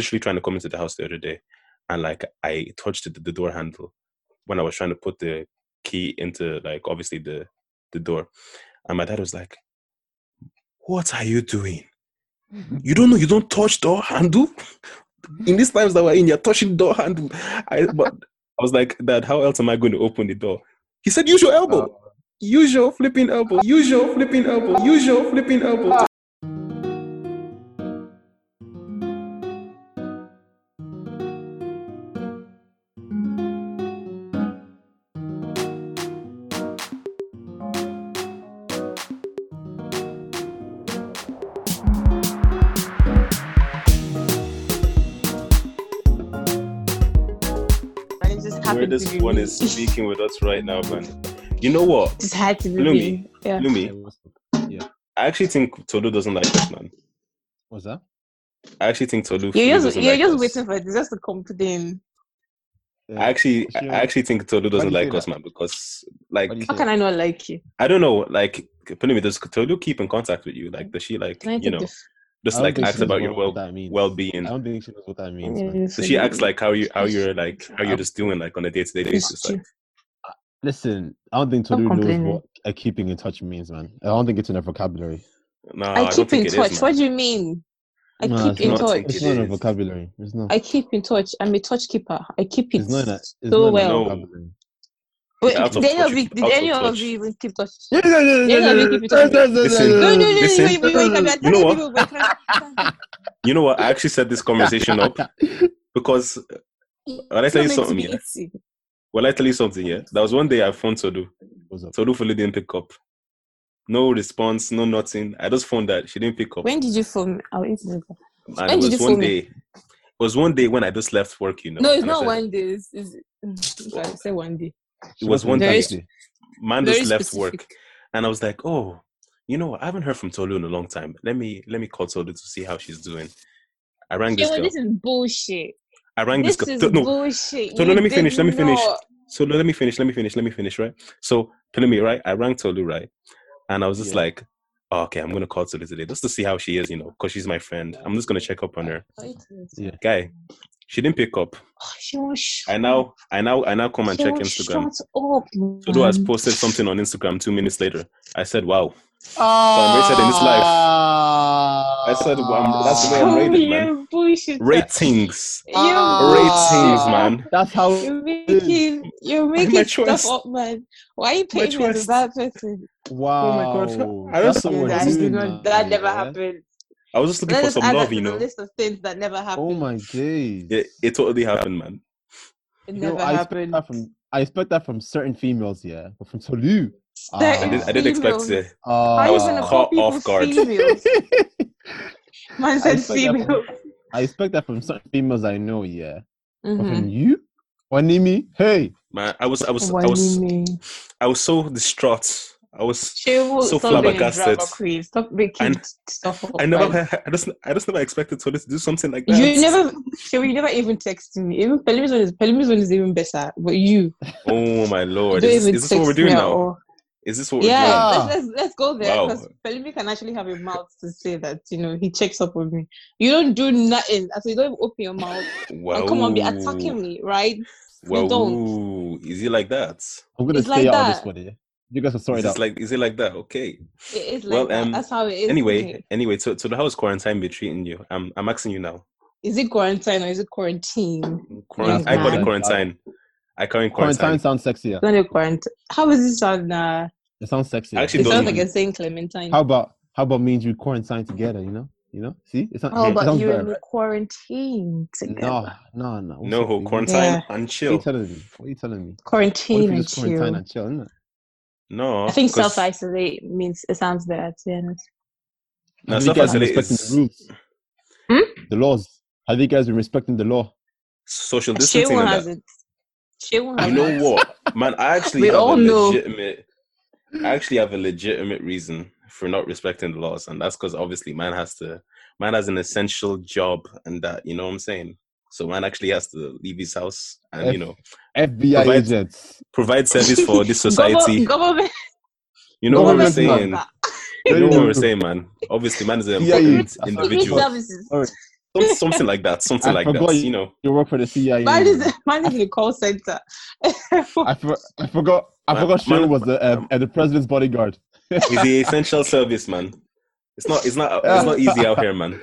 literally trying to come into the house the other day, and like I touched the, the door handle when I was trying to put the key into like obviously the the door, and my dad was like, "What are you doing? You don't know you don't touch door handle." In these times that we're in, you're touching door handle. I but I was like, Dad, how else am I going to open the door? He said, Use your elbow. Oh. Use your flipping elbow. Use your flipping elbow. Use your flipping elbow. One is speaking with us right now, man. You know what? just had to be Lumi. Yeah. Lumi. Yeah. I actually think Tolu doesn't like us, man. What's that? I actually think Tolu You're just you're like just us. waiting for it just to complain. I actually, I actually think Tolu doesn't do like us, that? man, because like Why do you How can? I not like you? I don't know, like Panumi, does Tolu keep in contact with you? Like, does she like you know the just like think she ask about your what well that means. well I being? don't think she knows what that means. man. Yes, So she I acts do. like how you how you're like how you're just doing like on a day to day basis. Like, Listen, I don't think Stop Tolu knows what a keeping in touch means, man. I don't think it's in her vocabulary. no, I I, don't keep think in it is, touch. man. what do you mean? I No, keep in touch. It's not in her vocabulary. It's not. I keep in touch. I'm a touch keeper. I keep it It's not in her, it's so not in her well. No. vocabulary. Wait, Out of did any touch, of you you, keep did out of any of touch. you even keep touch? Yeah, yeah, yeah, Yeah, no, we keep it touching. Listen, No, no, no, no, Listen. wait, wait, wait, wait, You know what? I actually set this conversation up because When I It's tell not you meant to something, be yeah. easy. well, I tell you something. Yeah, there was one day I phoned Tolu. What's up? Tolu fully didn't pick up. No response, no nothing. I just phoned that she didn't pick up. When did you phone me? I'll answer the and when it did was you one phone me? day. It was one day when I just left work. You know. No, it's and I not said- one day. It's, it's, mm, I say one day. It was one Very day. Man just left specific. work, and I was like, oh, you know, what? I haven't heard from Tolu in a long time. Let me let me call Tolu to see how she's doing. I rang this Yeah, girl. this is bullshit. I rang This this, is. No, bullshit. Tolu, You let me finish, let me finish. not. So let me finish. Let me finish. Let me finish. Right. So me right? I rang Tolu, right? And I was just Yeah. like, oh, okay, I'm gonna call Tolu today just to see how she is, you know, because she's my friend. I'm just gonna check up on her. It is. Yeah. Guy, she didn't pick up. Oh, she was shut I now, I now, I now come and She check was Instagram. Shut up, Tolu has posted something on Instagram two minutes later. I said, wow. Ah. I'm rated in this life. I said, well, I'm- that's the way I'm Oh, rated, man. bullshit. Ratings. You ah. Ratings, man. That's how. You're making, you're making choice. stuff up, man. Why are you My painting me as a bad person? Oh wow. my God. I That's just- what we're that, just- did doing not- now, that never yeah? happened. I was just looking Let for us some love, you know. list of things that never happened. Oh my days. It, it totally happened, man. it You know, never I expect happened. that from I expect that from certain females, yeah, but from Tolu, I did, I did expect it. uh, I was caught off guard. females? Man I said expect that female. from- I expect that from certain females I know, yeah. But Mhm. from you, Wanimi, hey, Man, I was, I was, I was. I was so distraught. I was, She will so stop being a flabbergasted. drama queen. Stop making And stuff up. I never, man. I just, I just never expected Tolu to do something like that. You never, Cheryl, you never even texted me. Even Pelumi's one is Pelumi's one is even better. But you, Oh my lord! Is, this- is this what we're doing now? all. Is this what we're Yeah, doing? Ah. let's, let's let's go there Wow. because Pelumi can actually have a mouth to say that you know he checks up on me. You don't do nothing. so you don't even open your mouth Wow. and come on be attacking me, right? Wow. don't. Is it like that? I'm gonna It's stay like out of this one, yeah. You guys will sort Is it it out. like, is it like that? Okay. It is like Well, that. um, That's how it is. Anyway, anyway, so, so how is quarantine be treating you? I'm, I'm asking you now. is it quarantine or is it quarantine? Quarant- I call it quarantine. I call it Quarantine quarantine. sounds sexier. It's not a quarantine. How is this on? Uh, It sounds sexy. Actually, it sounds doesn't- like a Saint Clementine. how about how about means we quarantine together? You know, you know. See, it's not. How it about sounds you better, and quarantine together? No, no, no. What's No, up, quarantine Yeah. and What are chill. you telling me? What are you telling me? What Quarantine if you and quarantine chill. and chill? Isn't it? No, I think self isolate means it sounds better. To be honest. No, Have you guys been self-isolate respecting is the rules? Hmm? The laws. Have you guys been respecting the law? social distancing. Shewon and has that. it. Shewon has You know what, man? I actually We have all a know. I actually have a legitimate reason for not respecting the laws, and that's because obviously man has to. Man has an essential job, and that you know what I'm saying. So man actually has to leave his house and you know FBI Provide- agents. provide service for this society. Government, government, You know what we're saying. master. You know what we're saying, man. Obviously, man is an CIA. important That's individual. services. Some- something like that. Something I like that. you- You know. You work for the CIA. Mine man. is mine is in the call center. I, for, I forgot. I Man- forgot. man- Sharon was the uh, uh, the president's bodyguard. It's the essential service, man. It's not. It's not. It's not easy out here, man.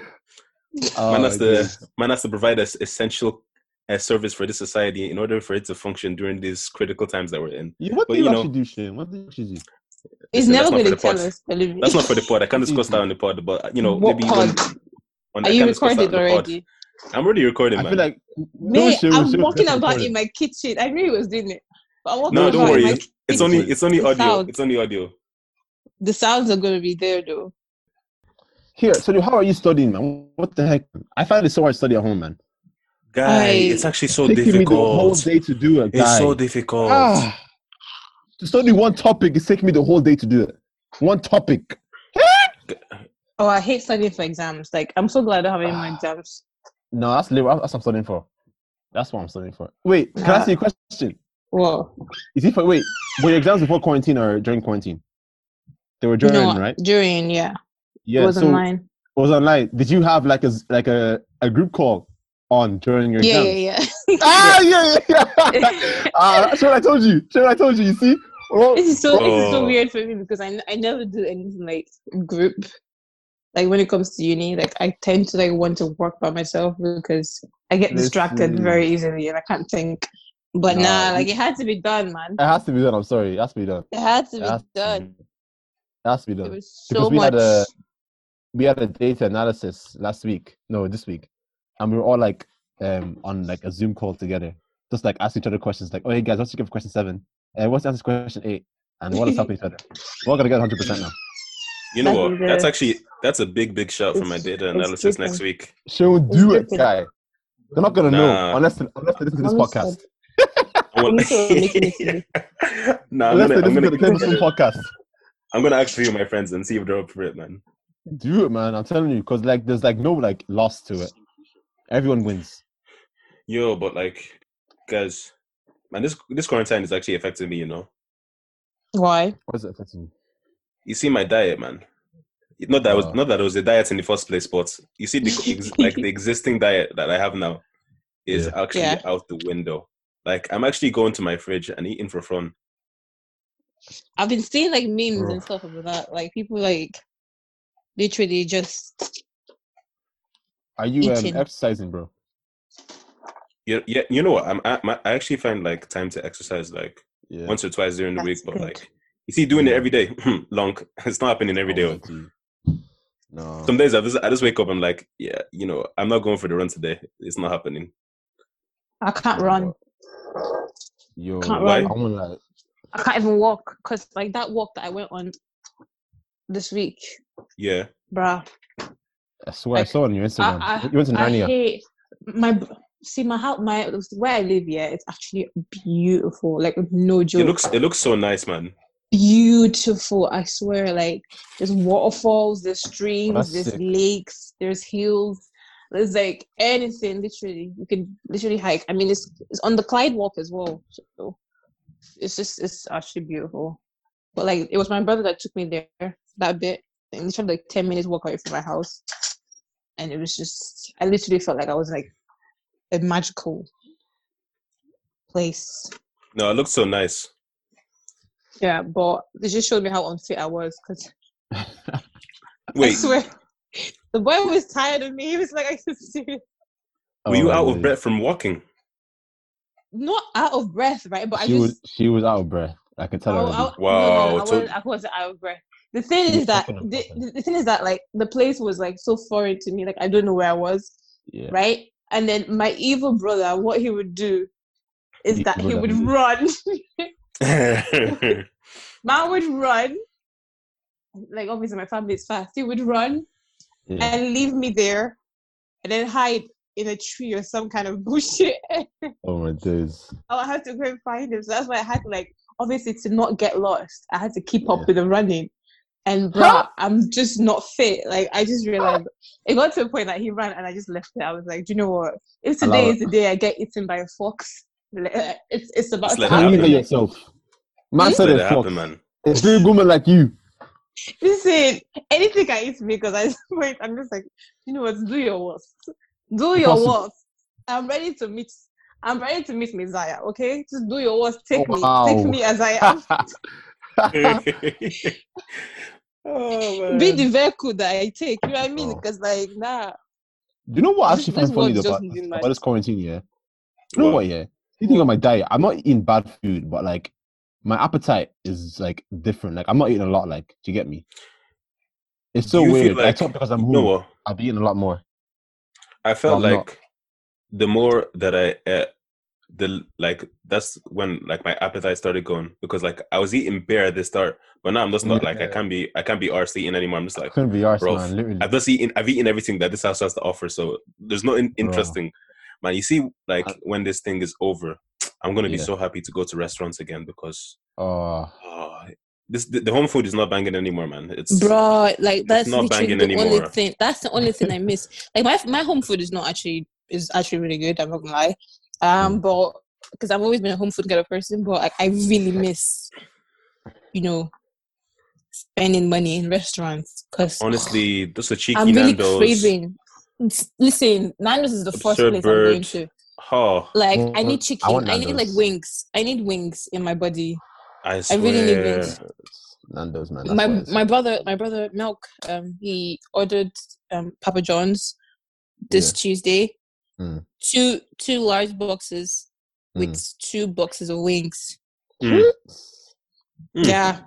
Oh, man has okay. to. Man has to provide us essential uh, service for this society in order for it to function during these critical times that we're in. You- What but do you, you know- actually do, Shane? What do you actually do? He's never not going for to the tell pod. us. Believe me. That's not for the pod. I can't discuss that on the pod, but you know, What maybe pod? even on, Are I you can't discuss that recorded on the pod. already? I'm already recording, I man. feel like Me, Shane was- I'm Shane walking just about in my kitchen. I knew he was doing it, but I'm walking no, don't worry. It's, it's only it's only The audio. sound. It's only audio. The sounds are going to be there though. Here, so how are you studying, man? What the heck? I find it so hard to study at home, man. Guy, I- it's actually so Taking me the whole difficult. day to do it, It's guy. so difficult. Ah, to study one topic is taking me the whole day to do it. One topic. Oh, I hate studying for exams. Like, I'm so glad I don't have any more exams. No, that's li- that's what I'm studying for. That's what I'm studying for. Wait, can I ask you a question? Well, Is it for wait? Were your exams before quarantine or during quarantine? They were during, no, right? during yeah, Yeah. it was so online. it was online. Did you have like a s- like a, a group call on during your Yeah, exams? yeah, yeah. Ah, yeah, yeah, yeah. ah, that's what I told you. Sure, I told you. You see? Oh, This is so this is so Oh. weird for me because I, n- I never do anything like group. Like when it comes to uni, like I tend to like want to work by myself because I get distracted Listen. very easily and I can't think. But Nah, nah, like it had to be done, man. it has to be done. I'm sorry. It has to be done. It had to It be has to done. be- It has to be It done. was Because we much. had a we had a data analysis last week. No, this week, and we were all like um on like a Zoom call together, just like asking each other questions. Like, oh hey guys, what's the answer for question seven? And what's the answer to question eight? And what is helping each other? We're all gonna get 100 percent now. You know what? what? is That's actually that's a big big shout for my data analysis next week. She'll do it, different. guy. They're not gonna Nah. know unless they, unless they listen to this podcast. I want- Also making it to me. nah, I'm Unless gonna, they I'm listen gonna, to the podcast. I'm gonna ask few of my friends and see if they're up for it, man. Do it, man. I'm telling you, because like there's like no like loss to it. Everyone wins. Yo, but like, guys, man, this this quarantine is actually affecting me. You know, Why? What is it affecting you? you see my diet, man. Not that I was Oh. not that it was a diet in the first place, but you see the ex- like the existing diet that I have now is Yeah. actually Yeah. out the window. Like I'm actually going to my fridge and eating for fun. I've been seeing like memes Bro. and stuff about that. Like people like literally just Are you um, exercising, bro? Yeah, yeah. You know what? I'm, I, I actually find like time to exercise like Yeah. once or twice during the That's week, but good. like you see, doing it every day, long. It's not happening every day. Oh, gee. No. Some days I just I just wake up. I'm like, yeah, you know, I'm not going for the run today. It's not happening. I can't run. Yo, Can't Why? I want like I can't even walk because like that walk that I went on this week, Yeah. bruh. I swear I saw on your Instagram. I, you went to I, I hate my see my house my where I live here. It's actually beautiful. Like no joke. It looks it looks so nice, man. beautiful. I swear, like there's waterfalls, there's oh, streams, that's there's sick. lakes, there's hills. There's like anything literally. You can literally hike. I mean, it's it's on the Clyde Walk as well. So it's just it's actually beautiful. But like it was my brother that took me there that bit. And literally like ten minutes walk away from my house, and it was just I literally felt like I was like a magical place. No, it looked so nice. Yeah, but it just showed me how unfit I was because I Wait, swear, the boy was tired of me. He was like, "I you serious?" were you Oh, out of oh, breath from walking? Not out of breath, right? But I She just was she was out of breath. I can tell I, I, already. no, Wow, no, I, so- was, I wasn't out of breath. The thing is that the, the thing is that like the place was like so foreign to me. Like I don't know where I was, Yeah. right? And then my evil brother, what he would do is Evil that he would yeah. run. yeah. Man would run. Like obviously my family is fast. He would run Yeah. and leave me there, and then hide in a tree or some kind of bush Oh my days. Oh, I had to go and find him. So that's why I had to like obviously to not get lost. I had to keep up with the running. And bruh, I'm just not fit. Like I just realized it got to a point that he ran and I just left it. I was like, do you know what? If Allow today it. is the day I get eaten by a fox, it's it's about Just to let it happen. you happen. get yourself? Man Hmm? said it it happen, fox. man. It's big woman like you. Listen, anything can eat me because I point I'm just like, you know what, do your worst. Do your Impossible. worst. I'm ready to meet. I'm ready to meet Messiah. Okay, just do your worst. Take Oh, me. wow. Take me as I am. oh, Be the vehicle that I take. You know what I mean? Oh. Because like, nah. Do you know what I actually this find funny world though about, moving about this quarantine? Yeah, you know What? what? Yeah, thinking of my diet, I'm not eating bad food, but like my appetite is like different. Like I'm not eating a lot. Like, do you get me? It's so Do you feel weird. I like- thought because I'm You know what? I'll be eating a lot more. I felt I'm not. like the more that I uh, the like that's when like my appetite started going because like I was eating beer at the start, but now I'm just not like I can't be I can't be arse eating anymore. I'm just like Couldn't be arse, bro, man. Literally. I've just eaten I've eaten everything that this house has to offer, so there's nothing interesting. Man, you see, like Uh, when this thing is over, I'm gonna be so happy to go to restaurants again because Oh, oh, this the, the home food is not banging anymore, man. It's Bro, like that's not literally banging the only anymore. thing. That's the only thing I miss. Like my my home food is not actually is actually really good. I'm not gonna lie. Um, Mm. but because I've always been a home food kind of person, but like, I really miss, you know, spending money in restaurants. Because honestly just a cheeky I'm really Nando's. craving. Listen, Nando's is the first Absurd place I'm going to. Oh, Like, I need I chicken. want I, need like wings. I need wings in my body. I I swear. really need wings. Nando's, man. My what my brother my brother Milk um he ordered um Papa John's this Yeah. Tuesday Mm. two two large boxes with Mm. two boxes of wings Mm. Mm. yeah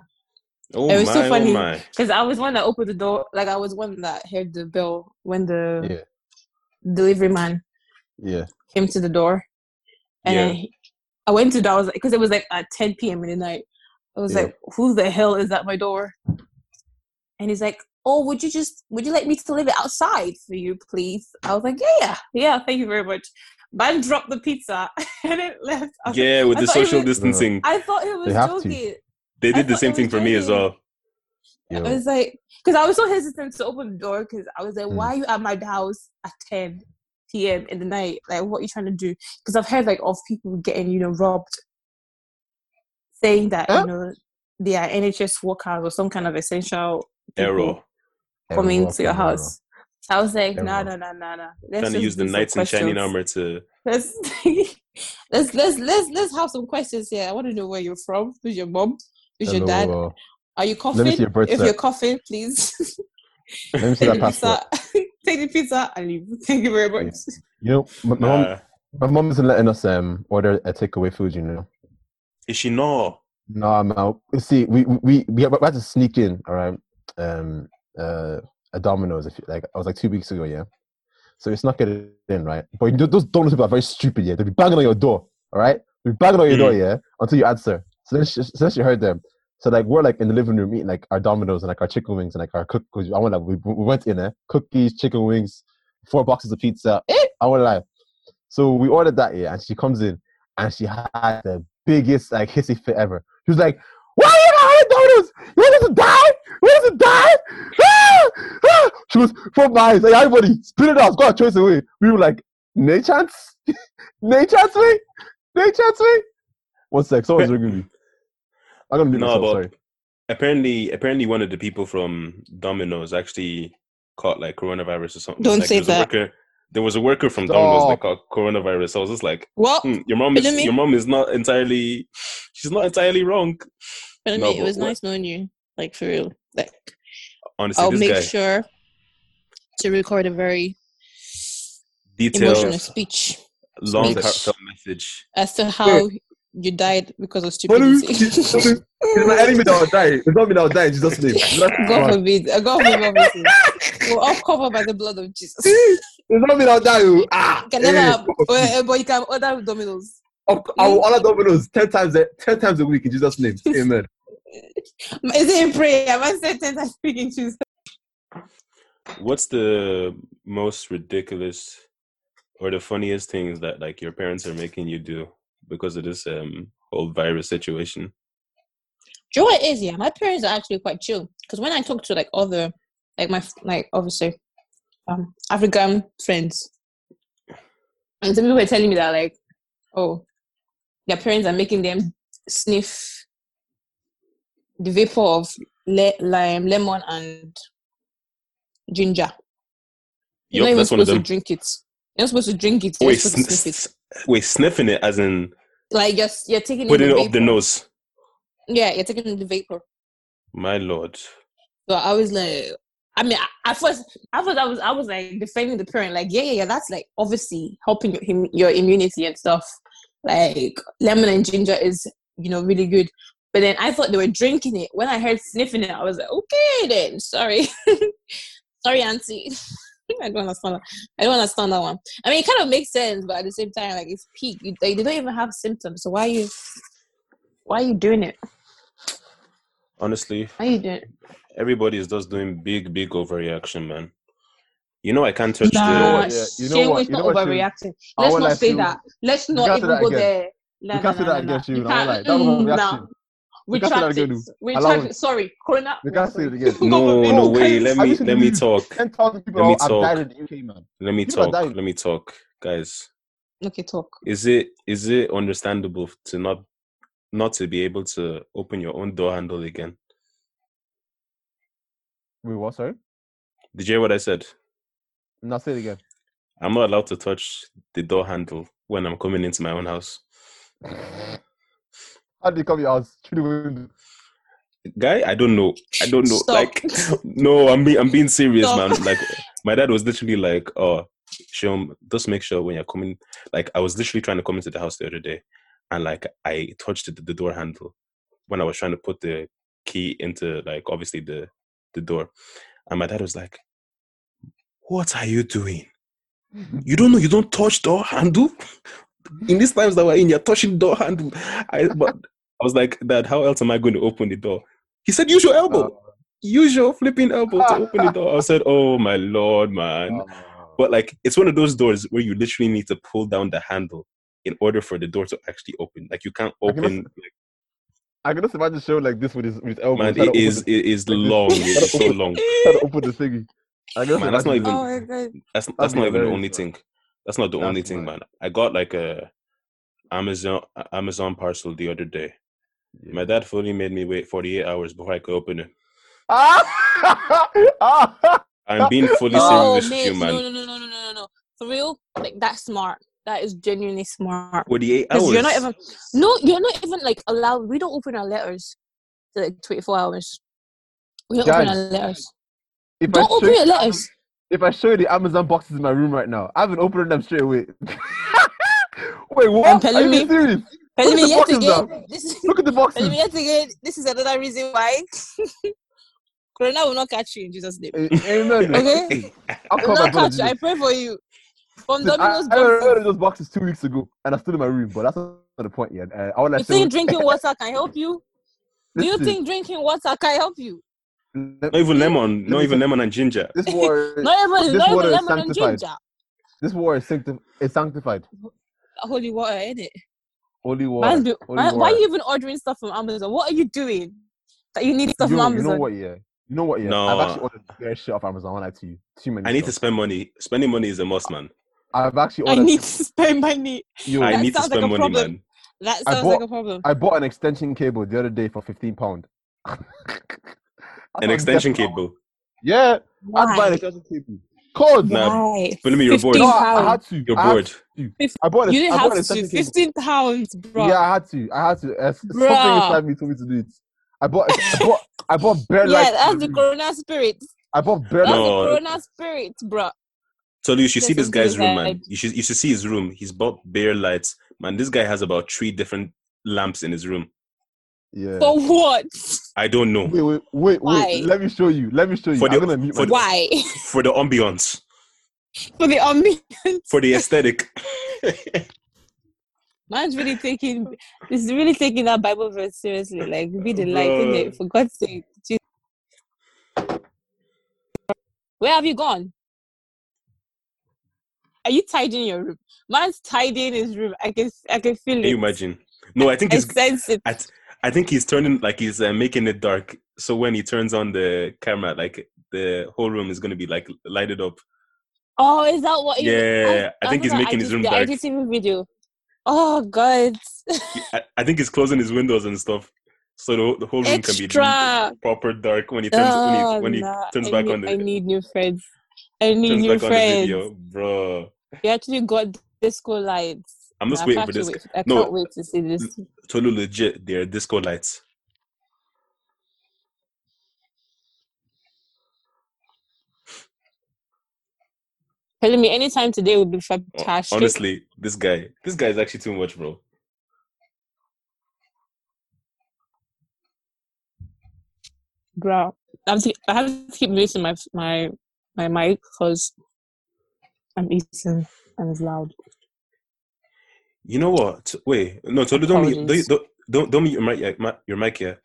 Oh It was my, so funny. oh because I was one that opened the door like I was one that heard the bell when the Yeah. delivery man Yeah. came to the door and Yeah. then I went to the I was because it was like at 10 p.m. in the night I was Yeah. like who the hell is at my door and he's like oh would you just would you like me to leave it outside for you please I was like yeah yeah yeah thank you very much man dropped the pizza and it left I was like, Yeah, with I the social was- distancing. I thought it was have to. joking They I did the same thing was for me as well. Yo. I was like, because I was so hesitant to open the door because I was like, Hmm. why are you at my house at 10 p.m. in the night? Like, what are you trying to do? Because I've heard like of people getting, you know, robbed, saying that Huh? you know they are NHS workers or some kind of essential people Error. Coming Error to your house. So I was like, no, Error. no, no, no, no. Trying to use the knights in shining armor to. Let's let's let's let's let's have some questions here. I want to know where you're from. Who's your mom? Who's your dad? Are you me coughing? see your birth if cert. you're coughing, please Let me see take that the pizza. passport. take the pizza and leave. Thank you very much. You know, my, my mom, Uh, my mom isn't letting us um order a takeaway food. You know. is she no? No, I'm out. See, we we we had, we had to sneak in. All right. Um. Uh. A Domino's. If you, like, I was like two weeks ago. Yeah. So it's not getting in, right? But those Domino's people are very stupid. Yeah. They'll be banging on your door. All right. They'll be banging on your door. Yeah. Until you answer. So then, she, so then she heard them. So like we're like in the living room eating like our Domino's and like our chicken wings and like our cookies. I want like we, we went in there, cookies, chicken wings, four boxes of pizza. Eh, I want to lie. So we ordered that yeah, and she comes in and she had the biggest like hissy fit ever. She was like, "Why are you not eating Domino's? You want us to die? You want us to die?" Ah! Ah! She was from my eyes like everybody spit it out, got a choice away. We were like, "Nay chance, nay chance me, nay chance me." One sec, someone's ringing me. I'm gonna mute No, myself. but Sorry. apparently, apparently, one of the people from Domino's actually caught like coronavirus or something. Don't Like, say there was a that. Worker, there was a worker from Domino's that caught coronavirus. So I was just like, Well, hmm, your mom is Kidding me? your mom is not entirely. She's not entirely wrong. but I No, mean, it was what- nice knowing you. Like for real. Like Honestly, I'll make guy sure to record a very detailed, emotional speech long, speech. heartfelt message. as to how you died because of stupidity. It's my enemy that will die. It's not me that will die in Jesus' name. God forbid. uh, God forbid, obviously. We're all covered by the blood of Jesus. It's not me that will die. oh. Ah, You can eh, never, but, but you can order Domino's. of- I will honor Domino's ten times a ten times a week in Jesus' name. Amen. Is it in prayer? Am I said ten times speaking Jesus? What's the most ridiculous or the funniest things that like your parents are making you do because of this um whole virus situation? Do you know what it is? Yeah, my parents are actually quite chill. Because when I talk to like other, like my like obviously, um, African friends, and some people were telling me that like, oh, their parents are making them sniff the vapor of le- lime, lemon, and ginger. You're not even that's one of supposed to drink it. You're not supposed to drink it. You're Wait, supposed to sn- sniff it. wait, sniffing it as in Like you're you're taking putting in it the up the nose. Yeah, you're taking in the vapor. My lord. So I was like, I mean, I- at first, at first I was, I was like defending the parent, like, yeah, yeah, yeah, that's like obviously helping your him- your immunity and stuff. Like lemon and ginger is, you know, really good. But then I thought they were drinking it. When I heard sniffing it, I was like, okay, then sorry, sorry, auntie. I don't understand. That. I don't understand that one. I mean, it kind of makes sense, but at the same time, like it's peak. You, they, they don't even have symptoms. So why are you, why are you doing it? Honestly, Why are you doing it? everybody is just doing big, big overreaction, man. You know I can't touch Nah, what, yeah, you know Shane what- was you not know what, overreacting. I Let's won't say you. that. Let's not even that go again. there. No, You no, can't say that no, again, You I won't can't. That was mm, overreaction. No. You can't say that Retract again, it. though. Allow Retract it. it. Sorry, Corona. You can't say it again. No, Go no way. Let me let me talk. 10,000 people Let me have talk. died in the UK, man. Let me People talk. Let me talk, guys. Okay, talk. Is it is it understandable to not not to be able to open your own door handle again? Wait, what? Sorry? Did you hear what I said? Now say it again. I'm not allowed to touch the door handle when I'm coming into my own house. How did you come to your house? Through the window. Guy, I don't know. I don't know. Stop. Like, no, I'm being I'm being serious, Stop. man. Like, my dad was literally like, "Oh, Shum, just make sure when you're coming." Like, I was literally trying to come into the house the other day, and like I touched the, the door handle when I was trying to put the key into like obviously the the door, and my dad was like, "What are you doing? You don't know you don't touch door handle." In these times that we're in, you're touching door handle. I but I was like, Dad, how else am I going to open the door? He said, Use your elbow. Uh, Use your flipping elbow to open the door. I said, Oh my lord, man. uh, But like it's one of those doors where you literally need to pull down the handle in order for the door to actually open. Like you can't I can open like, I can just imagine a show like this with his, with elbow. man, trying to it open is the- it is like long. It is so long. trying to open the thingy. I can Man, that's not even- Oh. That's that's not even the only thing. That's not the That's only thing, mad. man. I got like a Amazon Amazon parcel the other day. Yeah. My dad fully made me wait 48 hours before I could open it. I'm being fully No, serious with you, No, man. no, no, no, no, no, no, no. For real, like that's smart. That is genuinely smart. 48 hours. you're not even. No, you're not even like allowed. We don't open our letters to like 24 hours. We don't open our letters. if Don't show open you your the letters. If I show you the Amazon boxes in my room right now, I've been opening them straight away. Wait, what? I'm Are telling you me. serious? Telling at me yet again. This is Look at the boxes. telling me yet again. This is another reason why. Corona will not catch you in Jesus' name. Amen. Okay. I'll Will not catch you. I pray for you. From Listen, I, Domino's I boxes. ordered those boxes two weeks ago, and I'm still in my room. But that's not the point yet. Uh, I want You to think drinking water can help you? Do you think drinking water can help you? Not even lemon. Not even lemon and ginger. This water, Not even, this not water even is lemon and sanctified. ginger. this water is, sancti- is sanctified. Holy water, ain't it? Holy water. be- Holy why, water. why are you even ordering stuff from Amazon? What are you doing that you need stuff Yo, from you know what? Yeah. You know what? Yeah. No. I've actually ordered bare shit off Amazon. When I to you, too many. I need to spend money. Spending money is a must, man. I've actually I need to spend money. yo, I That need to sounds like spend money, problem. man. That I sounds like a problem. I bought an extension cable the other day for fifteen pound. An extension cable. Yeah, I had to buy an extension cable. Cause Nah, Why? Believe me, you're bored. no, I, I had to. You're I had bored. to. I bought. A, You didn't I bought have an to. extension cable. 15 pounds, bro. Yeah, I had to. I had to. Uh, something inside me told me to do it. I bought. I bought. I bought bare Yeah, lights. in that's the the. Corona spirit. I bought bare That's. No. the Corona spirit, bro. So you should see this guy's room, man. inside. You should you should see his room. He's bought bare lights. Man, this guy has about three different lamps in his room. Yeah. For what? I don't know. Wait, wait, wait, Why? wait. Let me show you. Let me show you. For I'm the- gonna mute for the- Why? For the ambiance. For the ambiance. For the aesthetic. Man's really taking this is really taking that Bible verse seriously. Like be the light in it. For God's sake. Jesus. Where have you gone? Are you tidying your room? Man's tidying his room. I can I can feel Can it. you imagine? No, I think I he's sense it. I, I think he's turning like he's uh, making it dark. So when he turns on the camera, like the whole room is gonna be like lighted up. Oh, is that what? Yeah, I think he's making his room the dark. IGTV video. Oh God! I, I think he's closing his windows and stuff, so the, the whole room can be Extra. proper dark when he turns Oh, when he, when he turns I back need, on the I need new friends. I need new the friends. video, bro. You actually got disco lights. I'm just I waiting for this. Wait. I No. can't wait to see this. Tolu legit, they're disco lights. Telling me anytime today would be fantastic. Honestly, this guy, this guy is actually too much, bro. bro. I have to, I have to keep muting my my my mic because I'm eating and it's loud. You know what? Wait, no, Tolu, don't mute, don't, don't don't mute your mic, ma- your mic here.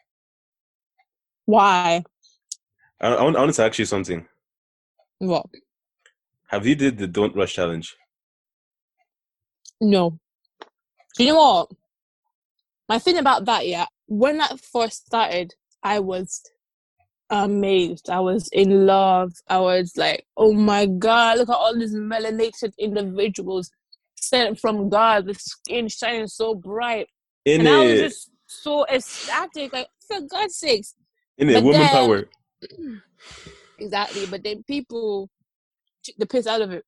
Why? I, I, want, I wanted to ask you something. What? Have you did the don't rush challenge? No. Do you know what? My thing about that, yeah, when that first started, I was amazed. I was in love. I was like, oh my God, look at all these melanated individuals sent from God, the skin shining so bright. In and I was just so ecstatic, like, for God's sakes. in it, woman then- power. Exactly. But then people took the piss out of it.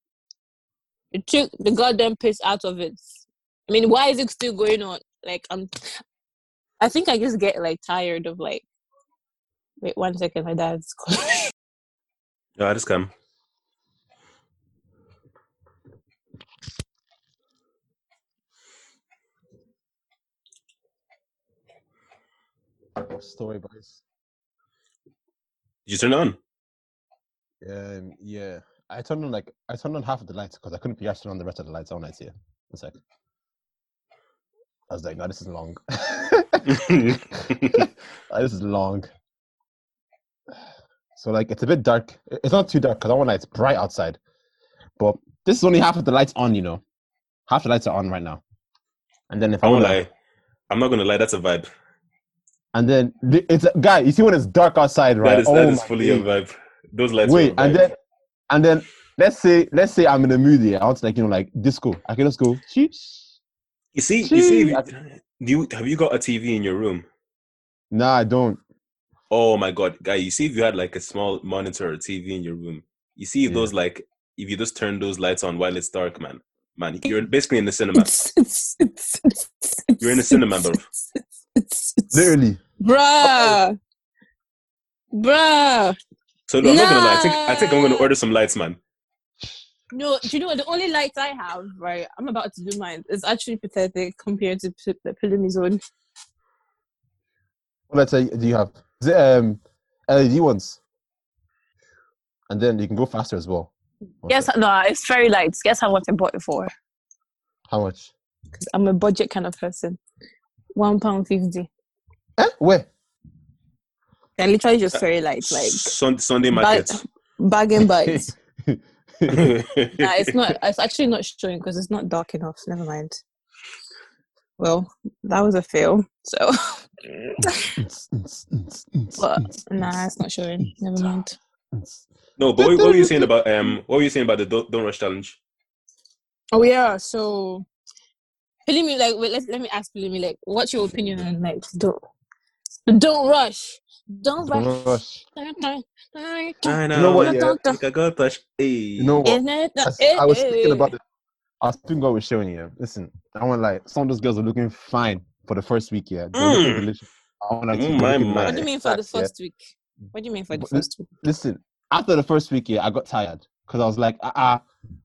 It took the goddamn piss out of it. I mean, why is it still going on? Like, I'm. I think I just get like tired of like. Wait one second, my dad's calling. Yeah, just come. Story boys. Did you turn it on? Um, yeah, I turned on like I turned on half of the lights because I couldn't be asked to turn on the rest of the lights all night here. One sec. I was like, no, this is long. This is long. So like, it's a bit dark. It's not too dark because I want it's bright outside. But this is only half of the lights on. You know, half the lights are on right now. And then if I I won't lie. I'm not gonna lie. That's a vibe. And then the- it's a, guy. You see when it's dark outside, right? That is that Oh is my fully days. a vibe. Those lights. Wait, and then and then let's say let's say I'm in a mood here. I want to like you know like disco. I can just go. Sheesh. you see, you see, you, do you have you got a TV in your room? Nah, I don't. Oh my god, guy! You see, if you had like a small monitor or TV in your room, you see if Yeah. those like if you just turn those lights on while it's dark, man, man, you're basically in the cinema. It's, it's, it's, it's, it's, You're in the cinema, bro. It's, it's, it's, it's, Literally. bruh, bruh. So I'm not gonna lie. I think I think I'm gonna order some lights, man. No, do you know what? The only light I have, right? I'm about to do mine. It's actually pathetic compared to p- the Pelumi Zone. What let's say do you have? Is it um LED ones? And then you can go faster as well. Yes, sec. no, it's very light. Guess how much I bought it for? How much? Because I'm a budget kind of person. One pound fifty. Eh? Where? They're literally just very light, like Sun, Sunday bag, market. bag and bites. nah, nah, it's not. It's actually not showing because it's not dark enough. Never mind. Well, that was a fail. So, but nah, it's not showing. Never mind. No, but what, what were you saying about um? What were you saying about the don't, don't rush challenge? Oh yeah, so Pelumi, like, wait, let let me ask Pelumi, like, what's your opinion on like don't don't rush, don't rush. Don't rush. I dun, You know what, yeah? dun, dun. Like I got touch. Hey. You know what? Isn't it? I, s- I was thinking about it. I was thinking what I was showing you. Listen, I want like some of those girls are looking fine for the first week. Yeah, they're looking Mm. delicious. I want like, Oh, they're my, my. What do you mean for the exact, yeah. first week? What do you mean for the But first week? Listen, after the first week, yeah, I got tired because I was like, ah, uh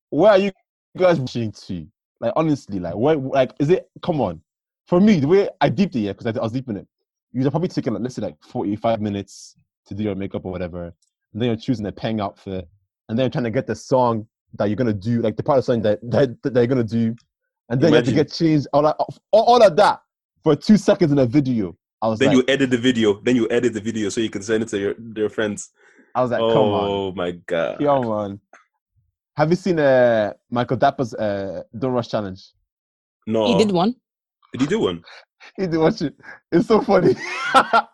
where are you guys rushing to? Like honestly, like where, like is it? Come on, for me, the way I deeped it, yeah, because I, I was deep in it. You're probably taking like let's say like 45 minutes to do your makeup or whatever, and then you're choosing a peng outfit, and then you're trying to get the song that you're gonna do, like the part of the song that that, that you're gonna do, and then you have to get changed, all that, all, all of that for two seconds in a video. I was Then like, you edit the video. Then you edit the video so you can send it to your your friends. I was like, come on. oh my god. Yo, man. Have you seen uh, Michael Dapaah's uh, Don't Rush Challenge? No. He did one. Did he do one? He did watch it. It's so funny. it's I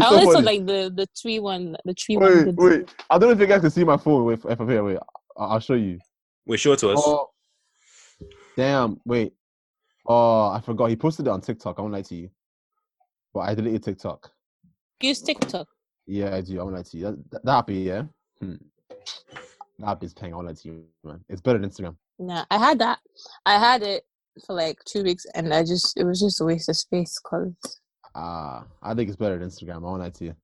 so only saw funny. like the the tree one, the tree one. Wait, did- wait. I don't know if you guys can see my phone. Wait, if I'm here, wait. I- I'll show you. Wait, show it to us. Oh, damn. Wait. Oh, I forgot. He posted it on TikTok. I won't lie to you. But I deleted TikTok. Use TikTok. Yeah, I do. I won't lie to you. That, that, that happy, yeah? Hmm. App is paying all that to you, man. It's better than Instagram. Nah, I had that. I had it for like two weeks, and I just it was just a waste of space. Cause Ah, I think it's better than Instagram. I won't lie to you.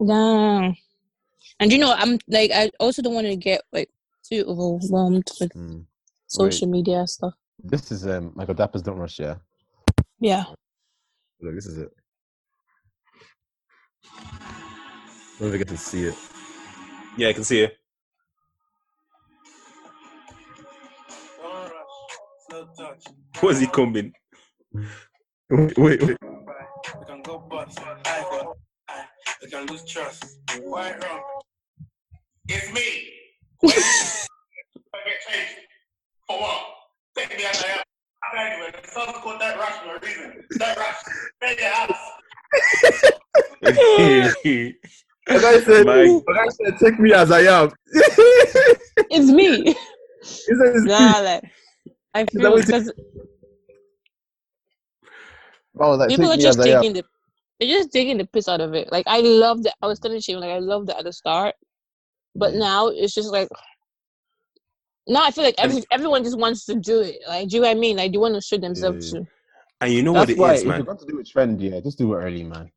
nah, and you know I'm like I also don't want to get like too overwhelmed with Mm. social media stuff. This is um Michael Dapaah's Don't Rush, yeah. Yeah. Look, this is it. I Don't even get to see it. Yeah, I can see it. Was he coming? Wait, wait, wait. We can go bust. I got. I. We can lose trust. Why wrong? It's me. I get changed. For what? Take me as I am. I'm anyway. The son's called that rush for a reason. That rush. Stay your house. The guy said, My- the guy said, take me as I am. It's me. he said, it's nah, like I feel what you- because I was like, people take are just as I am. taking the they're just taking the piss out of it. Like I loved it. I was telling Shane like I loved it at the start, but Mm. now it's just like now I feel like every, everyone just wants to do it. Like, do you know what I mean? Like, they want to show themselves Yeah. to. And you know what That's it why is, if you're going to do a trend, yeah, just do it early, man.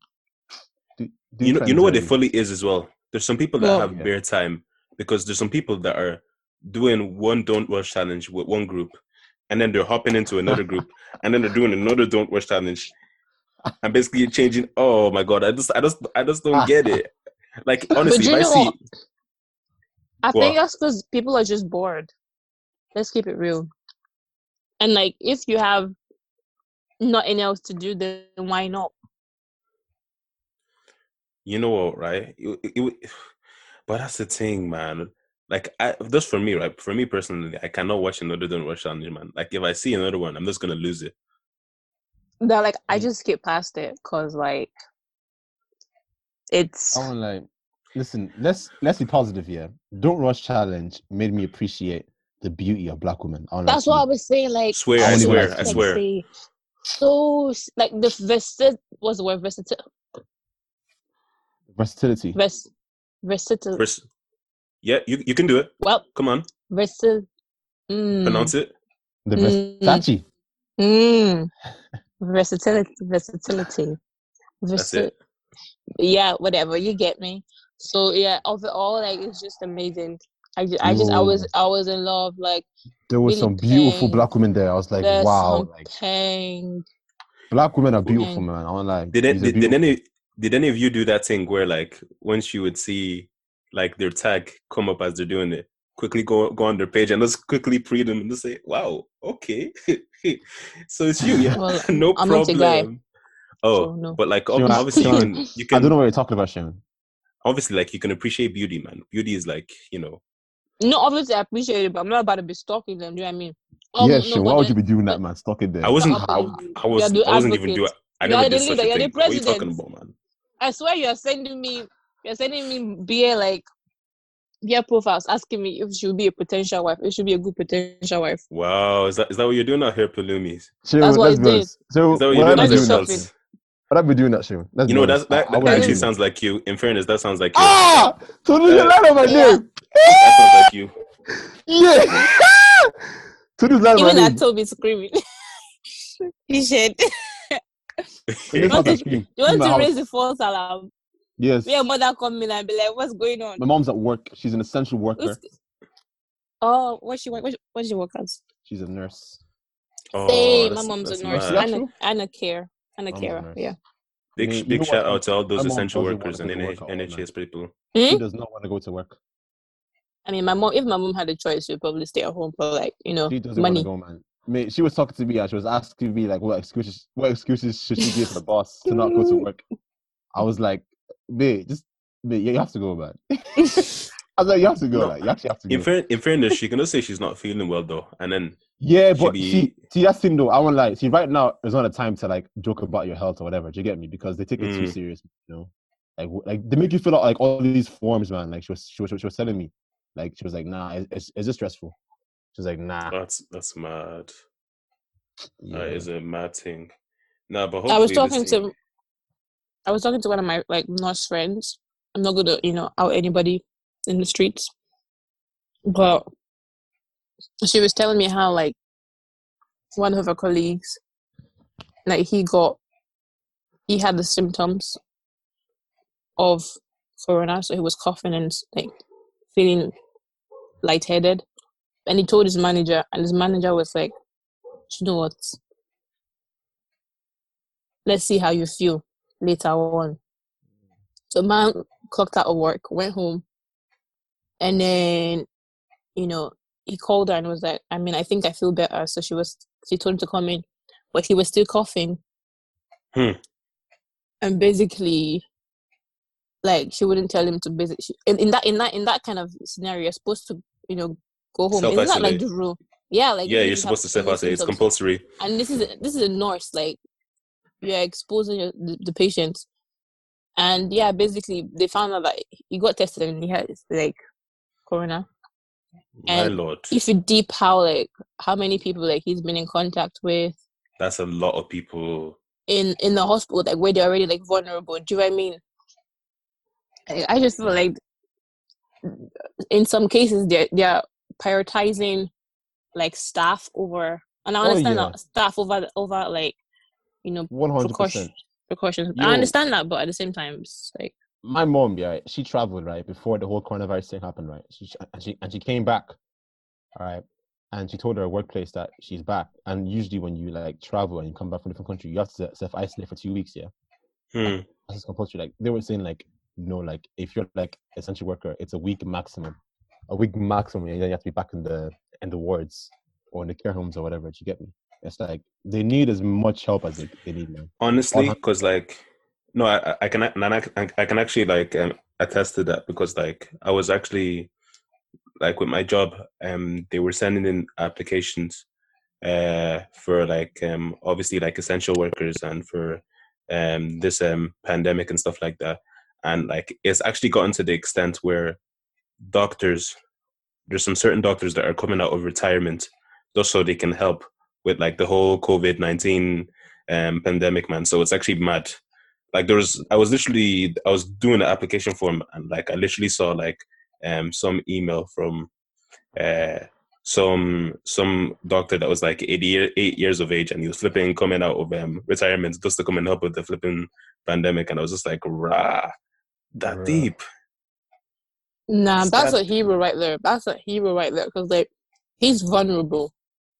Do, do You know, you trends know what it early. fully is as well. There's some people that Well- have Yeah. bare time because there's some people that are doing one don't rush challenge with one group, and then they're hopping into another group, and then they're doing another don't rush challenge, and basically changing. Oh my god, I just, I just, I just don't get it. Like honestly, if I see? I What? think that's because people are just bored. Let's keep it real. And like, if you have nothing else to do, then why not? you know what, right? It, it, it- but that's the thing, man. Like, I, just for me, right? For me personally, I cannot watch another don't rush challenge, man. Like, if I see another one, I'm just gonna lose it. That like, I Mm. just skip past it because like, it's I want like, listen, let's let's be positive here. Don't rush challenge made me appreciate the beauty of black women. I wanna that's what I was saying. Like, Swear, I was swear, I swear. sexy, So like the versit was the word versatil versatility. vers versatil. Vers- yeah, you, you can do it. well, Come on, versatil. Mm, pronounce it. The Mm. Versace. Mm. Versatility, versatility. That's it. yeah, whatever. You get me. So yeah, overall, like it's just amazing. I just, I just, I was, I was in love. Like There was Really some beautiful paying. black women there. I was like, there's wow, some like pang. black women are beautiful, man. I want like, Did, these it, are did, did any did any of you do that thing where like once you would see like their tag come up as they're doing it, quickly go go on their page and just quickly pre them and just say, "Wow, okay, so it's you, yeah, Well, no I'm not a problem." guy, Oh, so no. but like Sure, ob- obviously you can, you I don't know what you're talking about, Sharon. obviously like you can appreciate beauty, man. Beauty is like you know No, obviously I appreciate it, but I'm not about to be stalking them. Do you know what I mean? Um, yeah, no, sure. but Why would you be doing that, man? Stalking there. I wasn't I, with w- you. I was. I wasn't even doing advocate. I You're the did such leader, a you're the thing. What are you talking president. about, man? I swear you're sending me, you're sending me BA like BA profiles asking me if she would be a potential wife. If she would be a good potential wife. Wow, is that is that what you're doing out here, Palumis? Sharon, That's what let's it be did. So Is that what would you're I doing be on That's your doing the that? shopping. results? Would I be doing that, Sharon? Let's You know, honest. that's, that, I- I that actually do sounds like you. In fairness, that sounds like you. Ah, Tony, you Uh, lied on my Yeah. name. That sounds like you. Yeah. Tony's lied on my Even I name. told me screaming. he said, Tony's want to- You want to raise the false alarm? Yes. Your mother come in and be like, "What's going on?" My mom's at work. She's an essential worker. Who's- Oh, what she work? What, she- does she work as? She's a nurse. Oh, Same. My mom's a nurse. mad. Is that And a, and a care. And a Mom's a carer. nurse. Yeah. Big, You know- big shout what? out to all those My essential workers and NH- work at all, man. NHS people. She Hmm? does not want to go to work. I mean, my mom. If my mom had a choice, she'd probably stay at home for like you know She doesn't money. want to go, man. Mate, she was talking to me and she was asking me like, what excuses, what excuses should she give the boss to not go to work? I was like, mate, just mate, you have to go, man. I was like, you have to go, No, like, you actually have to In, go. fair, in fairness, she can just say she's not feeling well though, and then Yeah, but be- see, see, that's thing though. I won't lie. See, right now is not a time to like joke about your health or whatever. Do you get me? Because they take it too Mm. serious, you know. Like, like they make you fill out like all these forms, man. Like she was, she was, she was telling me, like she was like, nah, it's, it's, it's just stressful. She was like, nah. that's that's mad. Yeah. That is a mad thing. Nah, but I was talking this thing- to, I was talking to one of my like nurse friends. I'm not gonna, you know, out anybody in the streets. But she was telling me how like one of her colleagues, like he got, he had the symptoms of corona, so he was coughing and like feeling lightheaded, and he told his manager, and his manager was like, "You know what? Let's see how you feel later on." So man clocked out of work, went home, and then you know he called her and was like, "I mean, I think I feel better." So she was she told him to come in, but he was still coughing. Hmm. And basically, like she wouldn't tell him to basically in, in that in that in that kind of scenario, you're supposed to you know go home. Isn't that like the rule? Yeah, like yeah, you're you supposed to self isolate. It's compulsory. and this is this is a nurse like you're exposing your, the, the patient and yeah basically they found out that he got tested and he had like corona. My And lord, if you deep how like how many people like he's been in contact with that's a lot of people. in in the hospital like where they're already like vulnerable. Do you know what i mean? I, I just feel like in some cases they're they're prioritizing like staff over and i Oh, understand yeah. that staff over over like you know One hundred precaution, percent. precautions. Yo. I understand that, but at the same time, it's like My mom, yeah, she traveled right before the whole coronavirus thing happened, right? She and she and she came back, all right, and she told her workplace that she's back. And usually, when you like travel and you come back from a different country, you have to self isolate for two weeks. Yeah, Hmm. that's compulsory. Like they were saying, like no, like if you're like essential worker, it's a week maximum, a week maximum, and then you have to be back in the in the wards or in the care homes or whatever. Do you get me? It's like they need as much help as they, they need now. Honestly, because like, no, I, I- can I, can- I can actually like um, attest to that because like I was actually like with my job, um, they were sending in applications, uh, for like um obviously like essential workers and for um this um pandemic and stuff like that, and like it's actually gotten to the extent where doctors, there's some certain doctors that are coming out of retirement just so they can help with like the whole COVID nineteen um, pandemic, man. So it's actually mad. Like there was, I was literally, I was doing an application form, and like I literally saw like um some email from uh some some doctor that was like 80 year, eight years of age, and he was flipping coming out of um retirement just to come and help with the flipping pandemic, and I was just like, rah, that Bruh. deep. nah, It's that's that- a hero right there. That's a hero right there because like he's vulnerable,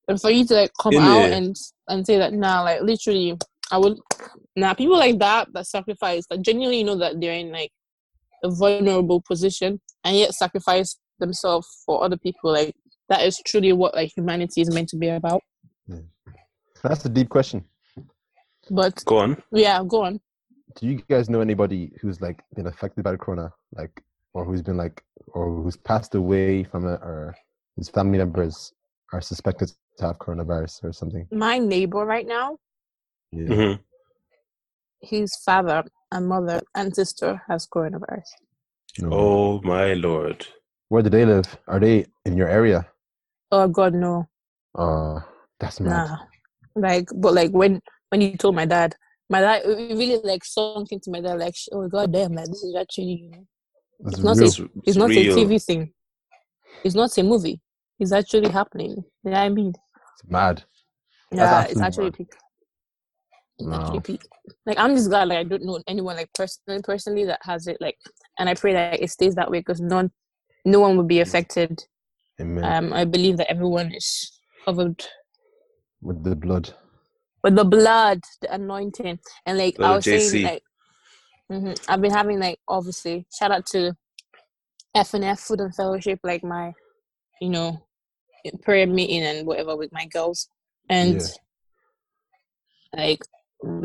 and for you to like come out Innit? and and say that nah, like literally, I would nah. People like that that sacrifice that genuinely know that they're in like a vulnerable position and yet sacrifice themselves for other people. Like that is truly what like humanity is meant to be about. Hmm. That's a deep question. But Go on. yeah, go on. do you guys know anybody who's like been affected by the corona like or who's been like or who's passed away from it or whose family members are suspected to have coronavirus or something My neighbor right now, yeah Mhm. his father and mother and sister has coronavirus. No. Oh my lord. where do they live are they in your area Oh God, no. uh that's mad Nah. Like, but like when when you told my dad, my dad it really like sunk into my dad like, oh god damn, like this is actually you know, it's not real. a- It's, it's not real. a TV thing. It's not a movie. It's actually happening. You know what I mean? It's mad Yeah, it's actually mad. peak. Actually peak. Like I'm just glad like I don't know anyone like personally personally that has it like, and I pray that it stays that way because none, no one will be affected. Amen. Um, I believe that everyone is covered with the blood with the blood, the anointing, and like Blood I was saying, like mhm, I've been having like obviously shout out to F and F Food and Fellowship, like my, you know, prayer meeting and whatever with my girls, and Yeah. like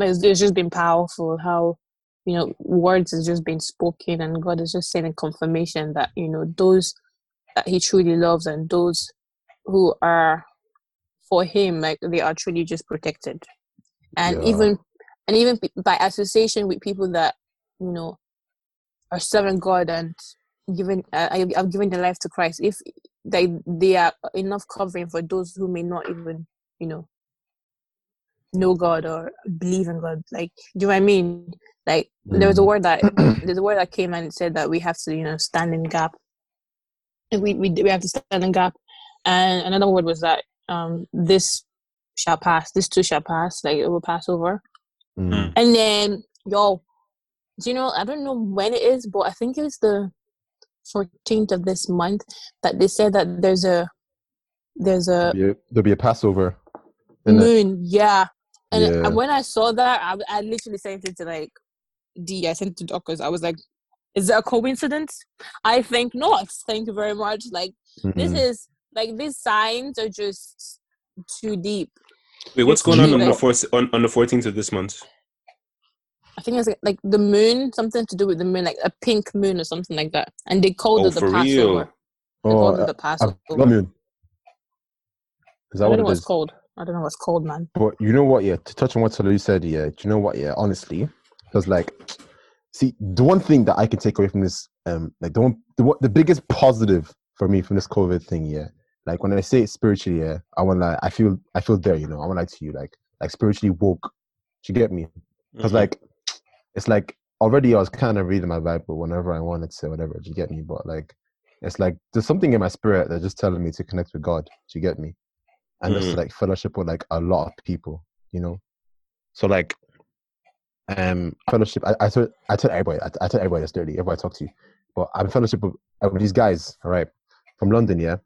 it's, it's just been powerful how you know words has just been spoken and God is just sending confirmation that you know those that He truly loves and those who are for Him like they are truly just protected, and Yeah. even and even by association with people that you know are serving God and giving uh, I- have given their life to Christ. If they they are enough covering for those who may not even you know know God or believe in God. Like, do you know what I mean? Like, there was a Mm. word that there's a word that came and said that we have to, you know, stand in gap we we we have to stand in gap. And another word was that um this shall pass. This too shall pass. Like it will pass over. Mm. And then yo, do you know? I don't know when it is, but I think it was the 14th of this month that they said that there's a there's a There'll be a, there'll be a Passover. innit? moon. Yeah. And Yeah. when I saw that, I, I literally sent it to like D. I sent it to Dockers. I was like, "Is that a coincidence?" I think not. Thank you very much. Like this Mhm. is like these signs are just too deep. Wait, what's It's going on on the like- fourth on, on the fourteenth of this month? I think it's like, like the moon, something to do with the moon, like a pink moon or something like that. And they called Oh, it the for Passover. real? They Oh, called it uh, the Passover. blood moon. Is I that don't what know it what's is? called. I don't know what's called, man. But you know what? Yeah, to touch on what Tolu said, yeah. Do you know what? Yeah, honestly, because like, see, the one thing that I can take away from this, um, like the one, the one, the biggest positive for me from this COVID thing, yeah. Like when I say it spiritually, yeah, I want like I feel I feel there, you know. I want like to you, like like spiritually woke. Do you get me? Because Mhm. like, it's like already I was kind of reading my Bible whenever I wanted to, whatever. Do you get me? But like, it's like there's something in my spirit that's just telling me to connect with God. Do you get me? And just Mhm. like fellowship with like a lot of people, you know. So like, um, fellowship. I, I told I told everybody. I, I told everybody this dirty. Everybody I talk to, you. but I'm fellowship with, with these guys. All right, from London, yeah.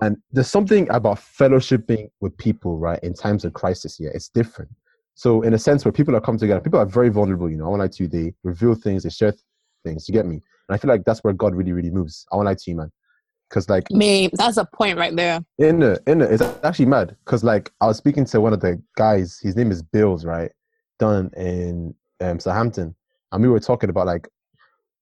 And there's something about fellowshipping with people, right, in times of crisis. Yeah, it's different. So in a sense, where people are come together, people are very vulnerable. You know, I want to lie to you. They reveal things, they share things. You get me? And I feel like that's where God really, really moves. I want to lie to you, man. Because like Me, that's a point right there. in the in the, it's actually mad. Because like I was speaking to one of the guys. His name is Bills, right? Done in um, Southampton, and we were talking about like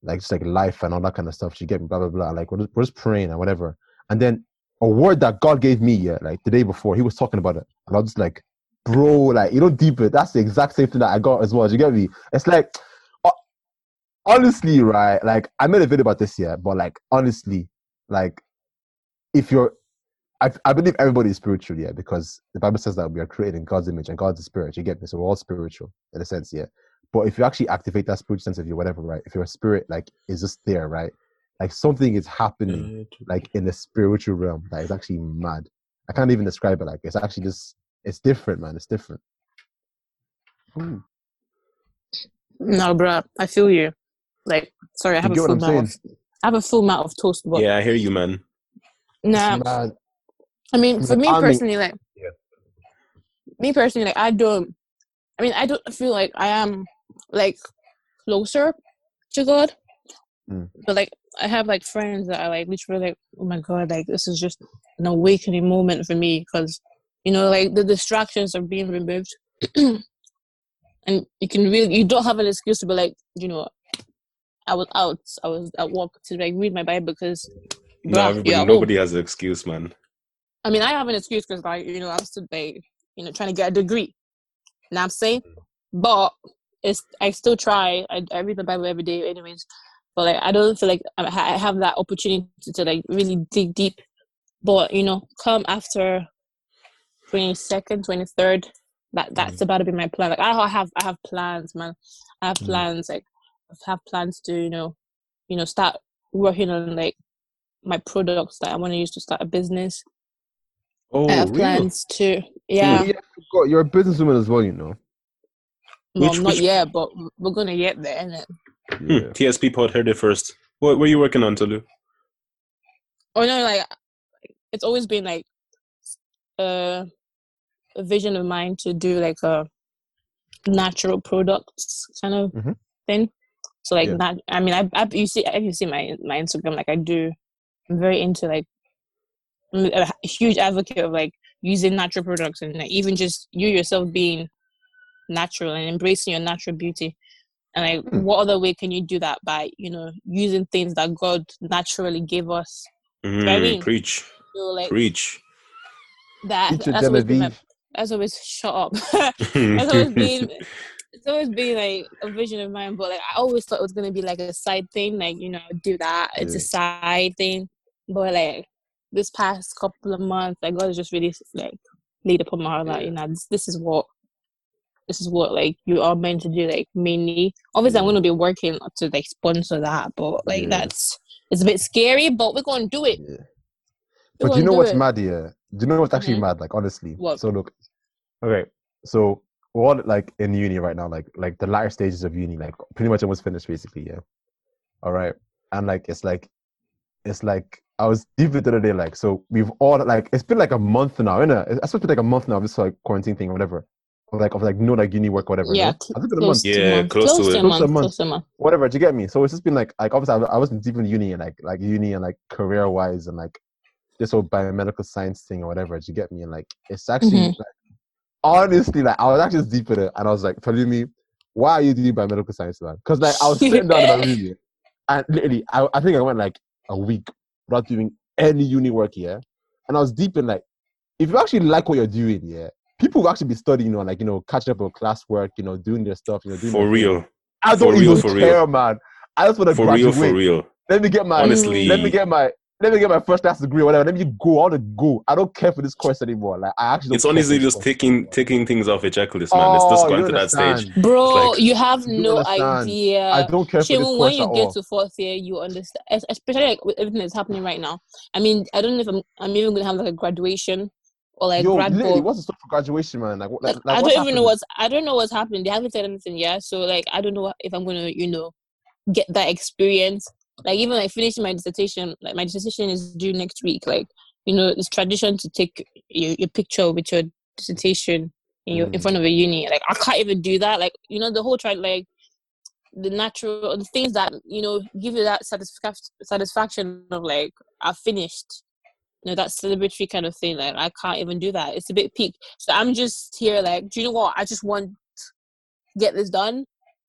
like just like life and all that kind of stuff. You get me? Blah blah blah. Like we're just, we're just praying and whatever. And then a word that God gave me, yeah, like the day before, he was talking about it, and I was just like, bro, like you know, deeper. That's the exact same thing that I got as well. Do you get me? It's like, uh, honestly, right? Like I made a video about this, yeah, but like honestly, like if you're, I, I believe everybody is spiritual, yeah, because the Bible says that we are created in God's image and God's spirit. You get me? So we're all spiritual in a sense, yeah. But if you actually activate that spiritual sense of you, whatever, right? If your spirit like is just there, right? Like something is happening like in the spiritual realm that is actually mad. I can't even describe it. Like it's actually just it's different, man. It's different. Ooh. No, bro, I feel you. Like, sorry, I have get a full I'm mouth. I have a full mouth of toast, but yeah, I hear you, man. nah. It's mad. I mean, for me personally, like, Yeah. me personally, like, I don't. I mean, I don't feel like I am like closer to God, Mm. but like, I have like friends that are like literally like, oh my God, like this is just an awakening moment for me because you know, like the distractions are being removed, and you can really, you don't have an excuse to be like, you know, I was out, I was at work to like read my Bible because. No, you're home. nobody has an excuse, man. I mean, I have an excuse because, like, you know, I'm still, like, you know, trying to get a degree. Know I'm saying? Mm. But it's, I still try. I, I read the Bible every day, anyways. But like, I don't feel like I have that opportunity to like really dig deep. But you know, come after twenty second, twenty third. That that's about to be my plan. Like, I have I have plans, man. I have Mhm. plans. Like, I have plans to you know, you know, start working on like my products that I want to use to start a business. Oh, I have really? plans to yeah. Yeah, God, you're a businesswoman as well, you know. Well, Which- not which- yet, but we're gonna get there, innit? Hmm, Yeah. TSP pod heard it first. What were you working on, Tolu? Oh no, like it's always been like a, a vision of mine to do like a natural products kind of Mhm. thing. So like Yeah. that. I mean, I, I you see if you see my my Instagram, like I do. I'm very into like I'm a huge advocate of like using natural products and like, even just you yourself being natural and embracing your natural beauty. And like, Hmm. what other way can you do that by you know using things that God naturally gave us? Mm, I mean, preach, So like preach. that. That's always been my, Genevieve. That's always shut up. that's always been it's always been like a vision of mine, but like I always thought it was gonna be like a side thing, like you know, do that. It's a side thing, but like this past couple of months, like God has just really like laid upon my heart, like you know, this, this is what this is what like you are meant to do, like mainly. Obviously, I'm gonna be working to like sponsor that, but like that's It's a bit scary, but we're gonna do it. But do you know what's it. mad here? Do you know what's actually Mhm. mad? Like honestly. What? So look. Okay. So we're like in uni right now, like like the latter stages of uni, like pretty much almost finished basically, yeah. All right. And like it's like it's like I was deep the other day, like so we've all like it's been like a month now, innit? It's supposed to be like a month now this like quarantine thing or whatever. Or like of like no like uni work, or whatever. Yeah, no? cl- I a Close month. to Yeah, a month. close to close it. to a Close to a month. month. Close to a month. whatever. Do you get me? So it's just been like, like obviously I, I wasn't deep in uni and like like uni and like career wise and like this whole biomedical science thing or whatever. Do you get me? And like it's actually Mhm. like, honestly like I was actually just deep in it and I was like telling me, why are you doing biomedical science, man? Because like I was sitting down in my room and literally I, I think I went like a week without doing any uni work here, and I was deep in like if you actually like what you're doing, yeah. People will actually be studying, you know, like you know, catching up on classwork, you know, doing their stuff, you know, doing For their thing. real. I don't real, even for real. care, man. I just want to For real, for real. Let me get my Honestly. Let me get my. Let me get my first class degree, or whatever. Let me go. I want to go. I don't care for this course anymore. Like I actually. it's care for honestly just course taking anymore. taking things off a checklist, man. it's just oh, going to that stage. Bro, like- you have You no understand. idea. I don't care for this Shimon, course when you at get all. to fourth year, you understand, especially like with everything that's happening right now. I mean, I don't know if I'm, I'm even gonna have like a graduation or like Yo, grad literally, ball. what's the stuff for graduation, man? Like, like, Like, like I don't even know what's I don't know what's happening. They haven't said anything yet, so like I don't know if I'm gonna you know get that experience. Like even like finishing my dissertation, like my dissertation is due next week. Like you know, it's tradition to take your, your picture with your dissertation in your in Mm. front of a uni. Like I can't even do that. Like you know the whole try like the natural the things that you know give you that satisfaction satisfaction of like I finished. You know that celebratory kind of thing. Like I can't even do that. It's a bit peak. So I'm just here. Like, do you know what? I just want to get this done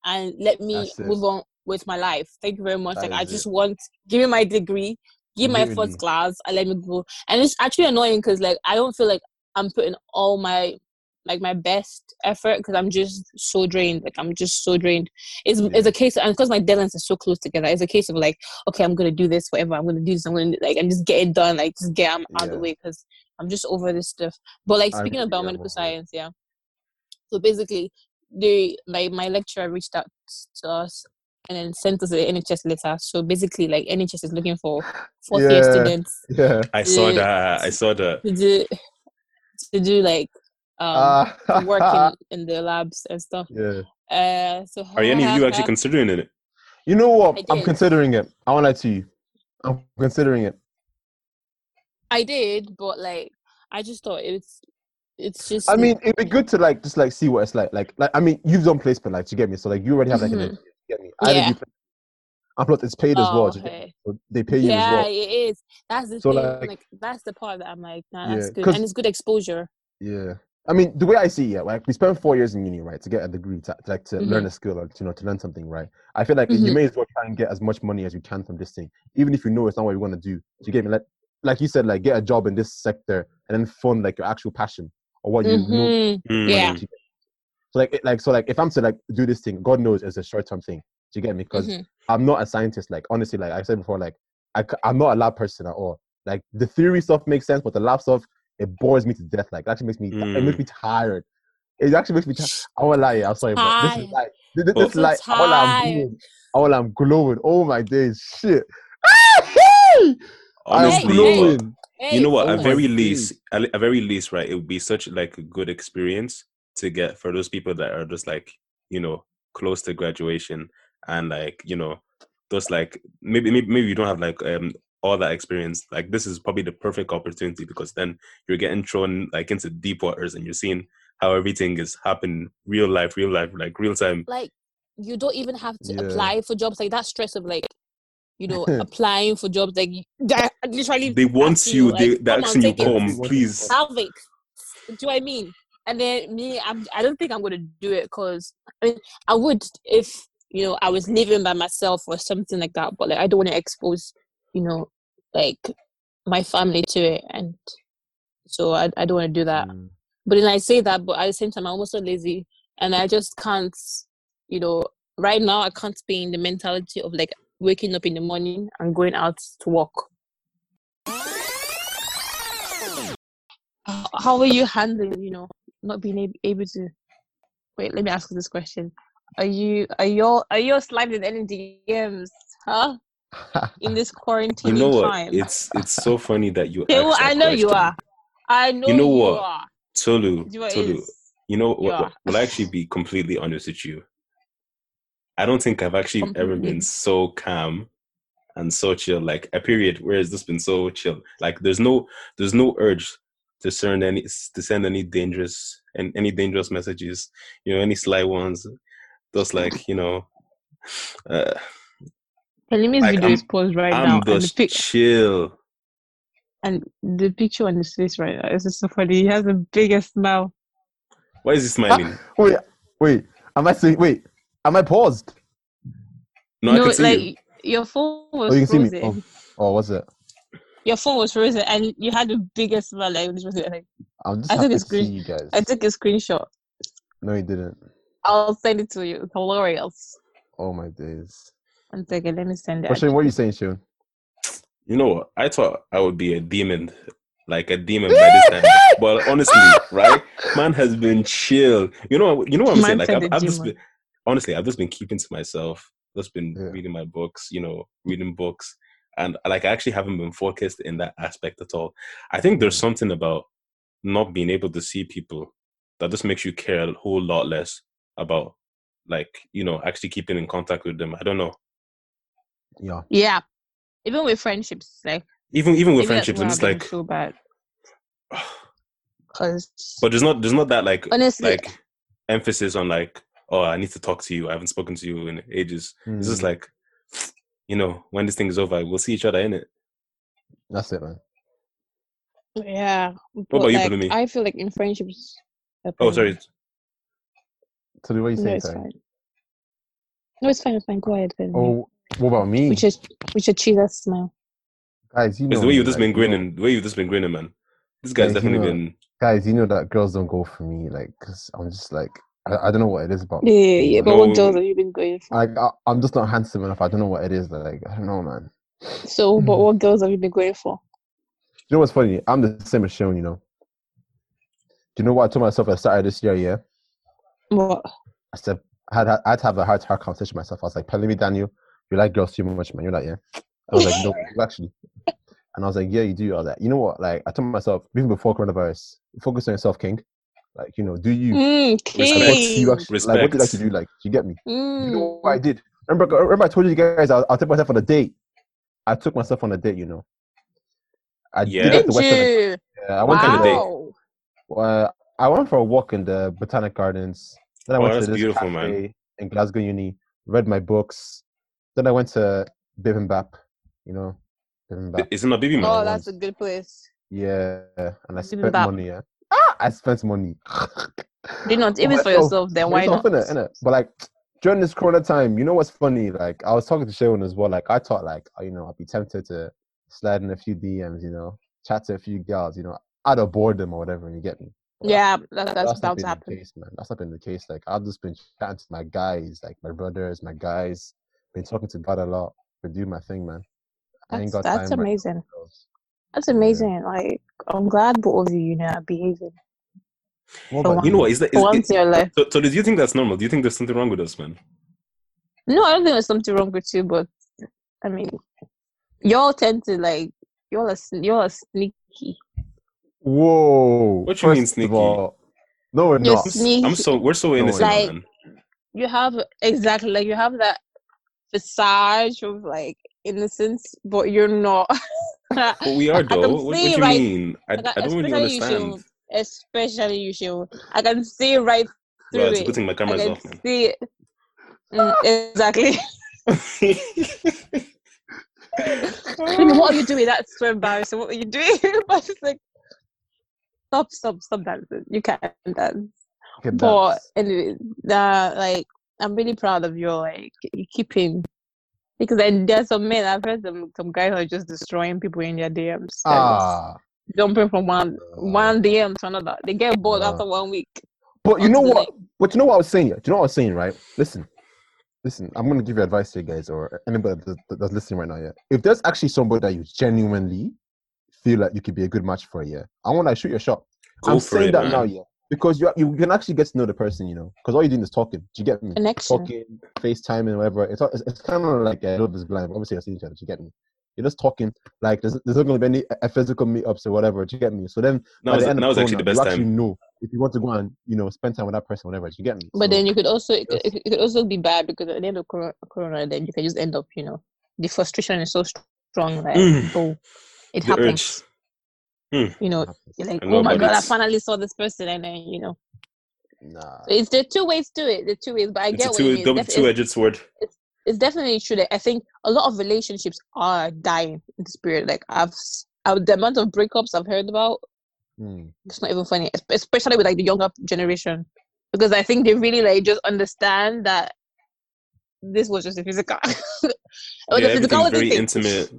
and let me move on with my life. Thank you very much. That like I just it. want give me my degree, give my first class, and let me go. And it's actually annoying because like I don't feel like I'm putting all my like my best effort because I'm just so drained. Like I'm just so drained. It's it's a case and because my deadlines are so close together. It's a case of like okay, I'm gonna do this whatever. I'm gonna do this. I'm gonna like and just get it done. Like just get 'em out of the way because I'm just over this stuff. But like speaking of really am over biomedical it. science, yeah. So basically, they my my lecturer reached out to us and then sent us an NHS letter. So basically, like NHS is looking for fourth year students Yeah. I saw Yeah. that. I saw that. to do to do like um to work in, in the labs and stuff. yeah. Uh, so Are any of you actually uh, considering it? You know what? I I'm considering it. I won't lie to you. I'm considering it. I did, but like I just thought it's it's just I mean, it'd be good to like just like see what it's like. Like, like I mean, you've done placement, like, do you get me? So like, you already have like an Mhm. idea. You get me? I didn't Yeah. do placement. And plus, it's paid as Oh, well. do you get me? okay. So they pay you as yeah, well. it is. That's the So, thing. like- Like, that's the part that I'm like, nah, Yeah, that's good, 'cause- and it's good exposure. Yeah. I mean, the way I see it, like we spend four years in uni, right, to get a degree, to, to, like to learn Mm-hmm. a skill or to, you know to learn something, right? I feel like Mhm. you may as well try and get as much money as you can from this thing, even if you know it's not what you want to do. Do you get me? Like, like you said, like get a job in this sector and then fund like your actual passion or what you know. Mhm. Mm. Yeah. to get. So like, like so like if I'm to like do this thing, God knows it's a short term thing. Do you get me? Because Mhm. I'm not a scientist. Like honestly, like I said before, like I'm not a lab person at all. Like the theory stuff makes sense, but the lab stuff it bores me to death. Like it actually makes me it makes me tired. It actually makes me. T- I won't lie. I'm sorry, but this is like this, this, is like So all I'm tired. glowing. I won't lie, I'm glowing. Oh my days, shit. I'm Honestly, Hey, hey. glowing. Hey, you know what? Oh At very least, at at very least, right? It would be such like a good experience to get for those people that are just like you know close to graduation and like you know just like maybe maybe, maybe you don't have like um all that experience. Like this is probably the perfect opportunity because then you're getting thrown like into deep waters and you're seeing how everything is happening real life, real life, like real time. like you don't even have to Yeah. apply for jobs like that stress of like you know applying for jobs like that literally They want asking you. like, They they come on, asking you take come, They want you. please. have it do you know what I mean and then me I'm, I don't think I'm gonna do it because I mean I would if you know I was living by myself or something like that but like I don't want to expose you know like my family to it and so I, I don't want to do that Mm. but then I say that, but at the same time, I'm also lazy, and I just can't, you know, right now I can't be in the mentality of like waking up in the morning and going out to work. How- How are you handling, you know, not being able, able to? Wait, let me ask you this question: Are you are you are you sliding any DMs? Huh? in this quarantine You know what? time. It's it's so funny that you. Okay, well, I know you are. I know, know you what? are. Tolu, you know Tolu. You know, You what, will I actually be completely honest with you? I don't think I've actually ever been so calm and so chill. Like a period where it's just been so chill. Like there's no there's no urge to send any to send any dangerous and any dangerous messages. You know, any sly ones. Just like you know, uh, Pelumi's Like, video I'm- is paused right now, I'm and the just pic chill. and the picture on his face right now is just so funny. He has the biggest smile. Why is he smiling? wait, wait. Am I saying? Wait, am I paused? No, I can see like you. your phone was Oh, you can see me. Oh, oh, what's it? Your phone was frozen, and you had the biggest smile. Like, this was it, like I'm just I took happy a to screen- see you guys. I took a screenshot. No, you didn't. I'll send it to you. It's hilarious. Oh my days. One second, let me send it. But Shane, what are you saying, Shane? You know what? I thought I would be a demon, like a demon by this time. But honestly, right? Man has been chill. You know, you know what I'm saying? Like I've, I've just been honestly, I've just been keeping to myself. Just been Yeah. reading my books. You know, reading books, and like I actually haven't been focused in that aspect at all. I think there's something about not being able to see people that just makes you care a whole lot less about, like you know, actually keeping in contact with them. I don't know. Yeah. Yeah, even with friendships, like Even even with maybe friendships, why I'm just like. so bad. Cause But there's not there's not that like honestly, like emphasis on like oh I need to talk to you. I haven't spoken to you in ages. It's just Mm, like you know when this thing is over, we'll see each other in it. that's it, man. yeah. about but, you, like, I feel like in friendships. Oh, sorry. So what are you No, saying, it's sorry? fine. No, it's fine. It's fine. Go ahead. Pelumi. Oh, what about me? which is which achieve that smile. guys, you know It's the way you've just like, been grinning. The way you've just been grinning, man. This guy's Guys, you definitely know- been. guys, you know that girls don't go for me, like, cause I'm just like, I, I don't know what it is about. Yeah, yeah, yeah. But No. what girls have you been going for? Like, I, I'm just not handsome enough. I don't know what it is. Like, I don't know, man. So, but hmm. what girls have you been going for? You know what's funny? I'm the same as Sean, you know. Do you know what I told myself at the start of this year? Yeah, What? I said I had I had to have a heart to heart conversation with myself. I was like, Pelumi Daniel, you like girls too much, man. You're like, yeah. I was like, no, actually. And I was like, yeah, you do. I was like, you know what? Like, I told myself even before coronavirus, focus on yourself, King. Like, you know, do you? Mm, Like, what do you king. actually like? What do you like to do? Like, you get me? You know Mm. what I did? Remember, remember I told you guys I, I took myself on a date. I took myself on a date. You know. I Yeah. did like the Did Western. you? Yeah, I went to the date? Wow. Well, I went for a walk in the Botanic Gardens. Then I Oh, went that's to this beautiful, cafe man. in Glasgow Uni. Read my books. Then I went to Bibimbap. You know, Bibimbap. It's not baby man. Oh, that's a good place. Yeah, and I spent Bibimbap. money. Yeah, ah, I spent money. Did not For even for yourself. Then why not? innit, innit? But like during this Corona time, you know what's funny? Like I was talking to Sharon as well. Like I thought, like you know, I'd be tempted to slide in a few DMs. You know, chat to a few girls. You know, out of boredom or whatever. And you get me. But Yeah, that, that's not about been to happen. The case, man. That's not been the case. Like I've just been chatting to my guys, like my brothers, my guys. Been talking to God a lot. Been doing my thing, man. I ain't That's, got that's time. right now amazing. That's Yeah. amazing. Like, I'm glad both of you, you know, are behaving. What For about You know what? Is that? For Is, once is, in your life. so, so do you think that's normal? Do you think there's something wrong with us, man? No, I don't think there's something wrong with you, but I mean, y'all tend to like, y'all are, sn- y'all are sneaky. Whoa. What you mean sneaky? all- no, we're You're not. I'm, Sneaky. I'm so we're so innocent, Like- man. You have, exactly, like, you have that visage of like innocence, but you're not. But we are I though. What, what do you right- mean? I, Like, I don't really especially you understand. Should, especially you should. I can see right through Well, it's a it. good thing my I camera's can off, man. see it. Mm, exactly. Baby, what are you doing? That's so embarrassing. What are you doing? but it's like, stop, stop, stop dancing. You can't dance. Okay, But that's- anyway, uh, like, I'm really proud of your like you keeping because then there's some men I've heard some some guys are just destroying people in their DMs. Ah. Jumping from one one DM to another. They get bored Uh, after one week. But you know to the what? But you know what I was saying? Do you know what I was saying, right? Listen, listen. I'm gonna give you advice here, guys, or anybody that- that- that's listening right now. Yeah, if there's actually somebody that you genuinely feel like you could be a good match for, yeah, I want to shoot your shot. Go I'm saying it, that man. now, yeah. because you you can actually get to know the person, you know, because all you're doing is talking. Do you get me? Connection. Talking, FaceTime, and whatever. It's it's, it's kind of like uh, love is blind. Obviously, I see each other. Do you get me? You're just talking. Like there's, there's not going to be any uh, physical meetups or whatever. Do you get me? So then, That was the end that of was actually the Corona, best you actually time. know if you want to go and you know spend time with that person, whatever. Do you get me? But So- then you could also it could, it could also be bad because at the end of corona, corona, then you can just end up, you know, the frustration is so strong. Like, Mm. oh, it The happens. urge. You know, you're like, oh my about god, I finally saw this person, and then you know, Nah. it's there are two ways to it. The two ways, but I It's get a what you two mean. double It's, def- two it's, edged sword. It's definitely true that I think a lot of relationships are dying in this period. Like I've, s- I, the amount of breakups I've heard about, Hmm. it's not even funny, especially with like the younger generation, because I think they really like just understand that this was just a physical. it was Yeah, a physical everything's very thing.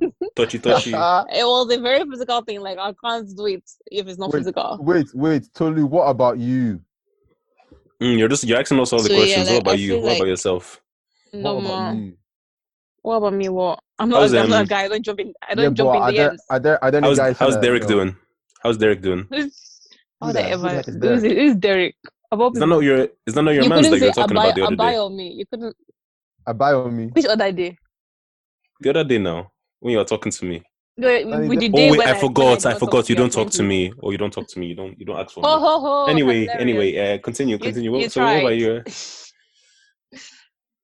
intimate, touchy touchy. It was a very physical thing. Like I can't do it if it's not Wait, physical. wait, wait, Tolu. What about you? Mm, you're just you're asking us all the So, yeah, questions. like, what about I you? feel What about like- yourself? No what about more. you? What about me? What? I'm not. How's, I'm not a guy. I don't jump in. I don't but jump in there, DMs. are there are there any How's guys? how's tryna, Derek you know, doing? How's Derek doing? Who's Who oh, that? Who the ever. is Who's, Derek? who's Derek? About Is that not your is that not your you man's couldn't that you're talking about the other abai day? on me. You couldn't. A bio on me. Which other day? The other day now, when you were talking to me. No, with the- the Oh day wait, when I when forgot. did I not forgot. You don't talk to me, or you don't talk to me. You don't you don't ask for Ho me. ho ho! Anyway, hilarious. anyway, uh, continue, continue. you What- so what about you?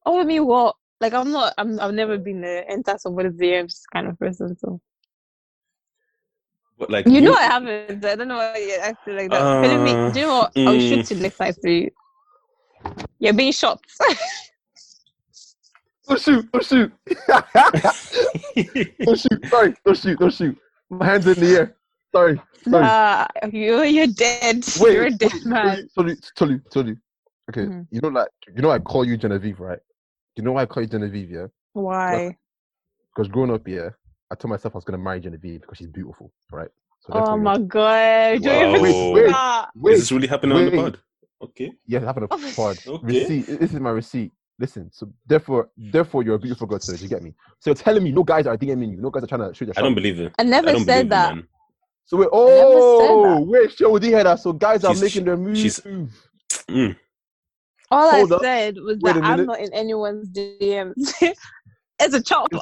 Oh, I mean, what? Like, I'm not. I'm. I've never been the enter somebody's DMs kind of person. So But like you know, I haven't. I don't know why you're acting like that. Telling me, Uh, do you know what? I'll mm. shoot you next time for you. You're being shot. Don't shoot! Don't shoot! don't shoot! Sorry! Don't shoot! Don't shoot! My hands in the air. Sorry. Sorry. nah, you you're dead. Wait, you're a dead wait, man. wait, Tolu, Tolu, Tolu. Okay, Mhm. you know like you know I call you Genevieve, right? You know why I call you Genevieve, yeah? Why? Because growing up, yeah, I told myself I was gonna marry Genevieve because she's beautiful, right? So Oh my know- god! Don't Wow. even Wait, wait. Wait, Is this really happening on the wait. pod? Okay. Yeah, it happened Oh a my- pod. Okay. Receipt. This is my receipt. Listen, so therefore, therefore, you're a beautiful girl, so you get me. So you're telling me no guys are DMing you, no guys are trying to shoot your I don't believe it. I I never don't said that. man. So wait, never said oh, that. wait, show the head. So guys are She's- making their move. she's- Mm. All Hold I up. said was Wait that a I'm not in anyone's DMs. it's a chopper.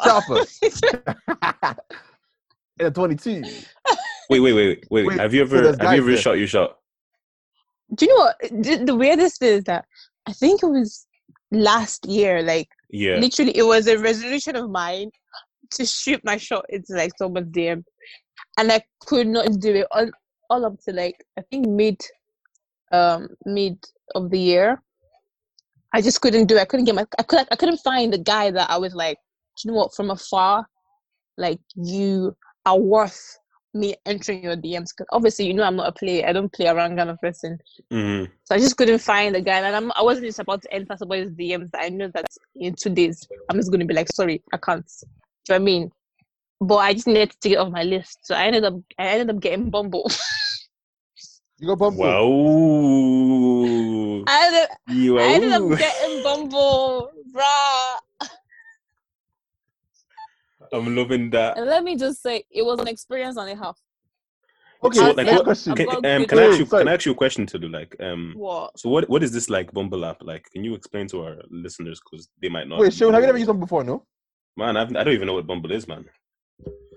It's chopper. In a 22. Wait, wait, wait, wait. Wait, have you ever there's have you ever there. shot your shot? Do you know what? The, the weirdest thing is that I think it was last year. Like Yeah. literally, it was a resolution of mine to shoot my shot into like someone's DM, and I could not do it all, all up to like I think mid, um, mid of the year. I just couldn't do it. I couldn't get my. I could. I couldn't find the guy that I was like. Do you know what? From afar, like you are worth me entering your DMs. Because obviously, you know, I'm not a player. I don't play around kind of person. hmm So I just couldn't find the guy, and I'm, I wasn't just about to enter somebody's DMs. I knew that in two days I'm just going to be like, sorry, I can't. Do you know what I mean? But I just needed to get off my list, so I ended up I ended up getting Bumble. You got bumped. Wow. I ended, You I ended wow. up getting Bumble, bruh. I'm loving that. And let me just say, it was an experience on a half. Okay, So, like, what- question. Can, um, can I ask you? sorry. Can I ask you a question to do? Like, um, What? so what? What is this like Bumble app? Like, can you explain to our listeners because they might not. Wait, Sean, have you never used one before? No. Man, I've, I don't even know what Bumble is, man.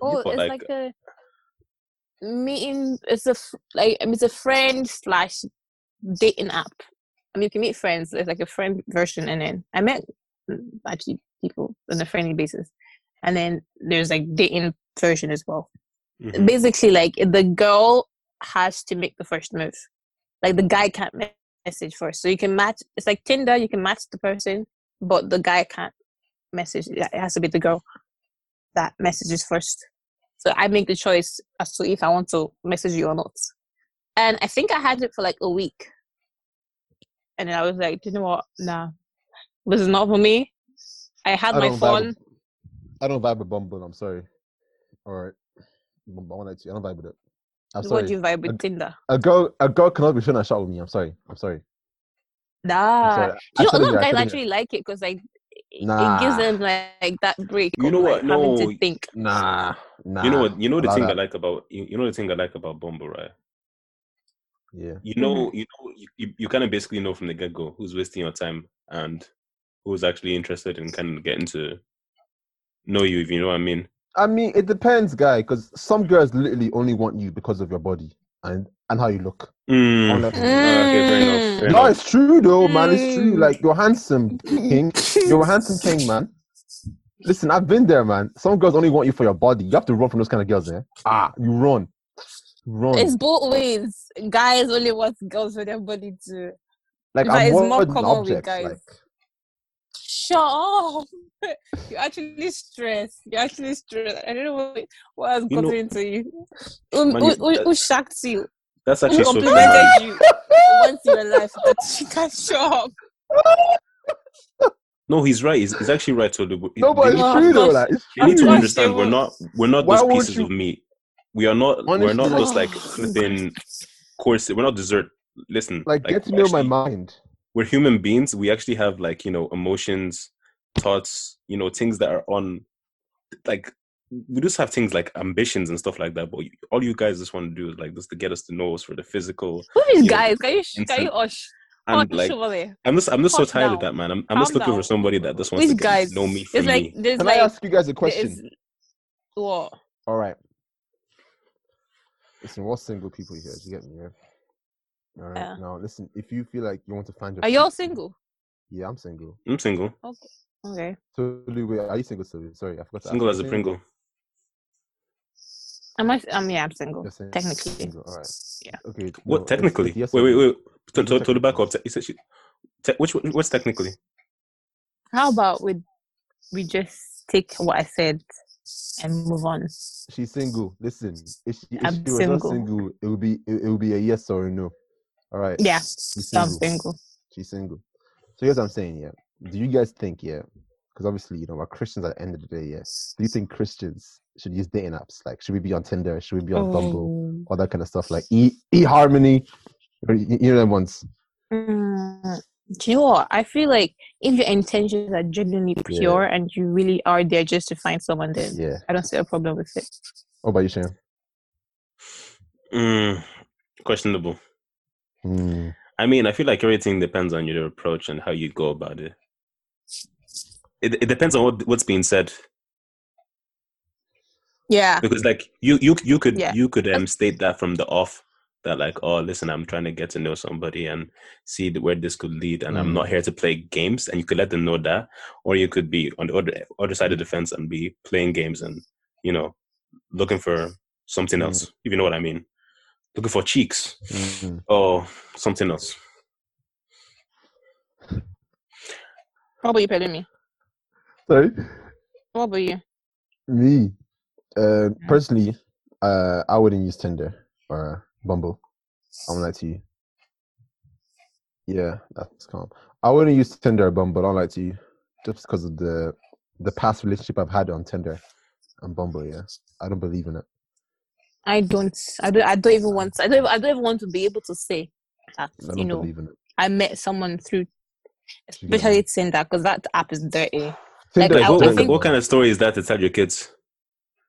Oh, but it's like- like, a meeting. It's a like it's a friend slash dating app. I mean, you can meet friends. It's like a friend version, and then I met mm, actually people on a friendly basis, and then there's like dating version as well. Mhm. Basically, like the girl has to make the first move. Like the guy can't message first, so you can match. It's like Tinder. You can match the person, but the guy can't message. It has to be the girl that messages first. So I make the choice as to if I want to message you or not. And I think I had it for like a week. And then I was like, "Do you know what? Nah, this is not for me. I had I my don't vibe phone. I don't vibe with Bumble. I'm sorry. All right. Bumble, I. I don't vibe with it. I'm sorry. What sorry. do you vibe with Ag- Tinder? A girl, a girl cannot be shooting a shot with me. I'm sorry. I'm sorry. I'm Nah. sorry. Do you know, a lot of I'm guys actually like it because like Nah. it gives them like, like that break. You of, know like, what? Having No. to think. Nah, nah. You know what? You know the allow thing I like about you, you know the thing I like about Bumble, right? Yeah. you know, you know, you, you, you kind of basically know from the get go who's wasting your time and who's actually interested in kind of getting to know you, if you know what I mean. I mean, it depends, guy, because some girls literally only want you because of your body and and how you look. Mm. Unless- Uh, okay, fair enough. Fair No, enough. it's true though, man. It's true. Mm. Like you're handsome, king. You're a handsome king, man. Listen, I've been there, man. Some girls only want you for your body. You have to run from those kind of girls, eh? Ah, you run, run. It's both ways. Guys only want girls for their body too. like in fact, I'm it's more, more than common with guys. Like Shut up. You're actually stressed. You're actually stressed. I don't know what, what has You know- gotten into you. Who, Man, who, who, who shocked you? That's Who actually so true. man. complimented you once in your life that she can show up? No, he's right. He's, he's actually right. So the, no, but it's need, true though. Like it's they need to understand we're not we're not Why those pieces you- of meat. We are not we're not Honestly, just like flipping course. We're not dessert. Listen, Like, get to we're know my mind. We're human beings. We actually have like you know emotions, thoughts. You know things that are on, like we just have things like ambitions and stuff like that. But all you guys just want to do is like just to get us to know us for the physical. Who is you know, guys? Can you can you hush? And Hush like. I'm just I'm just so Hush tired of that, man. I'm I'm just Calm looking for somebody that just wants Which to guys? to know me for It's me. like there's Can like I ask you guys a question? is- what? All right. Listen, we're single people here. Do you get me? Yeah. All right. Yeah. Now, listen. If you feel like you want to find your, Are y'all single? Yeah, I'm single. I'm single, Okay. Okay. So, wait, are you single, Sylvia? Sorry, I forgot. To ask single you. as a Pringle. Am I? Um, yeah, I'm single. You're Technically. single. All right. Yeah. Okay. What no, technically? it's yes wait, wait, wait. To, to, to the back technically. up. He said she, te- which what's technically? How about we we just take what I said and move on? She's single. Listen, if she, if I'm she was single. not single, it would be it, it would be a yes or a no. All right. Yeah, She's I'm single. single. She's single. So here's what I'm saying. Yeah. Do you guys think? Yeah. Because obviously, you know, we're Christians at the end of the day. yes. Do you think Christians should use dating apps? Like, should we be on Tinder? Should we be on Bumble? Oh. All that kind of stuff. Like e e harmony. You you know them ones. Mm, do you know what? I feel like if your intentions are genuinely Yeah. pure and you really are there just to find someone, then Yeah. I don't see a problem with it. What about you, Shane? Mm, questionable. Hmm. I mean, I feel like everything depends on your approach and how you go about it. It, it depends on what what's being said Yeah. because, like, you you you could Yeah. you could um state that from the off that like, oh, listen, I'm trying to get to know somebody and see where this could lead, and I'm Mm. not here to play games, and you could let them know that, or you could be on the other other side of the fence and be playing games and you know looking for something Mm. else, if you know what I mean, looking for cheeks Mhm. or something else. What about you, Pelumi? Sorry. What about you? Me, uh, personally, uh, I wouldn't use Tinder or Bumble. I'm like to you. Yeah, that's calm. I wouldn't use Tinder or Bumble. I'm like to you, just because of the the past relationship I've had on Tinder and Bumble. Yeah, I don't believe in it. I don't. I don't. I don't even want. I don't. I don't even want to be able to say that. You know, believe in it. I met someone through, You get me? especially Tinder, because that app is dirty. Tinder Like, Like, what, what, think- what kind of story is that to tell your kids?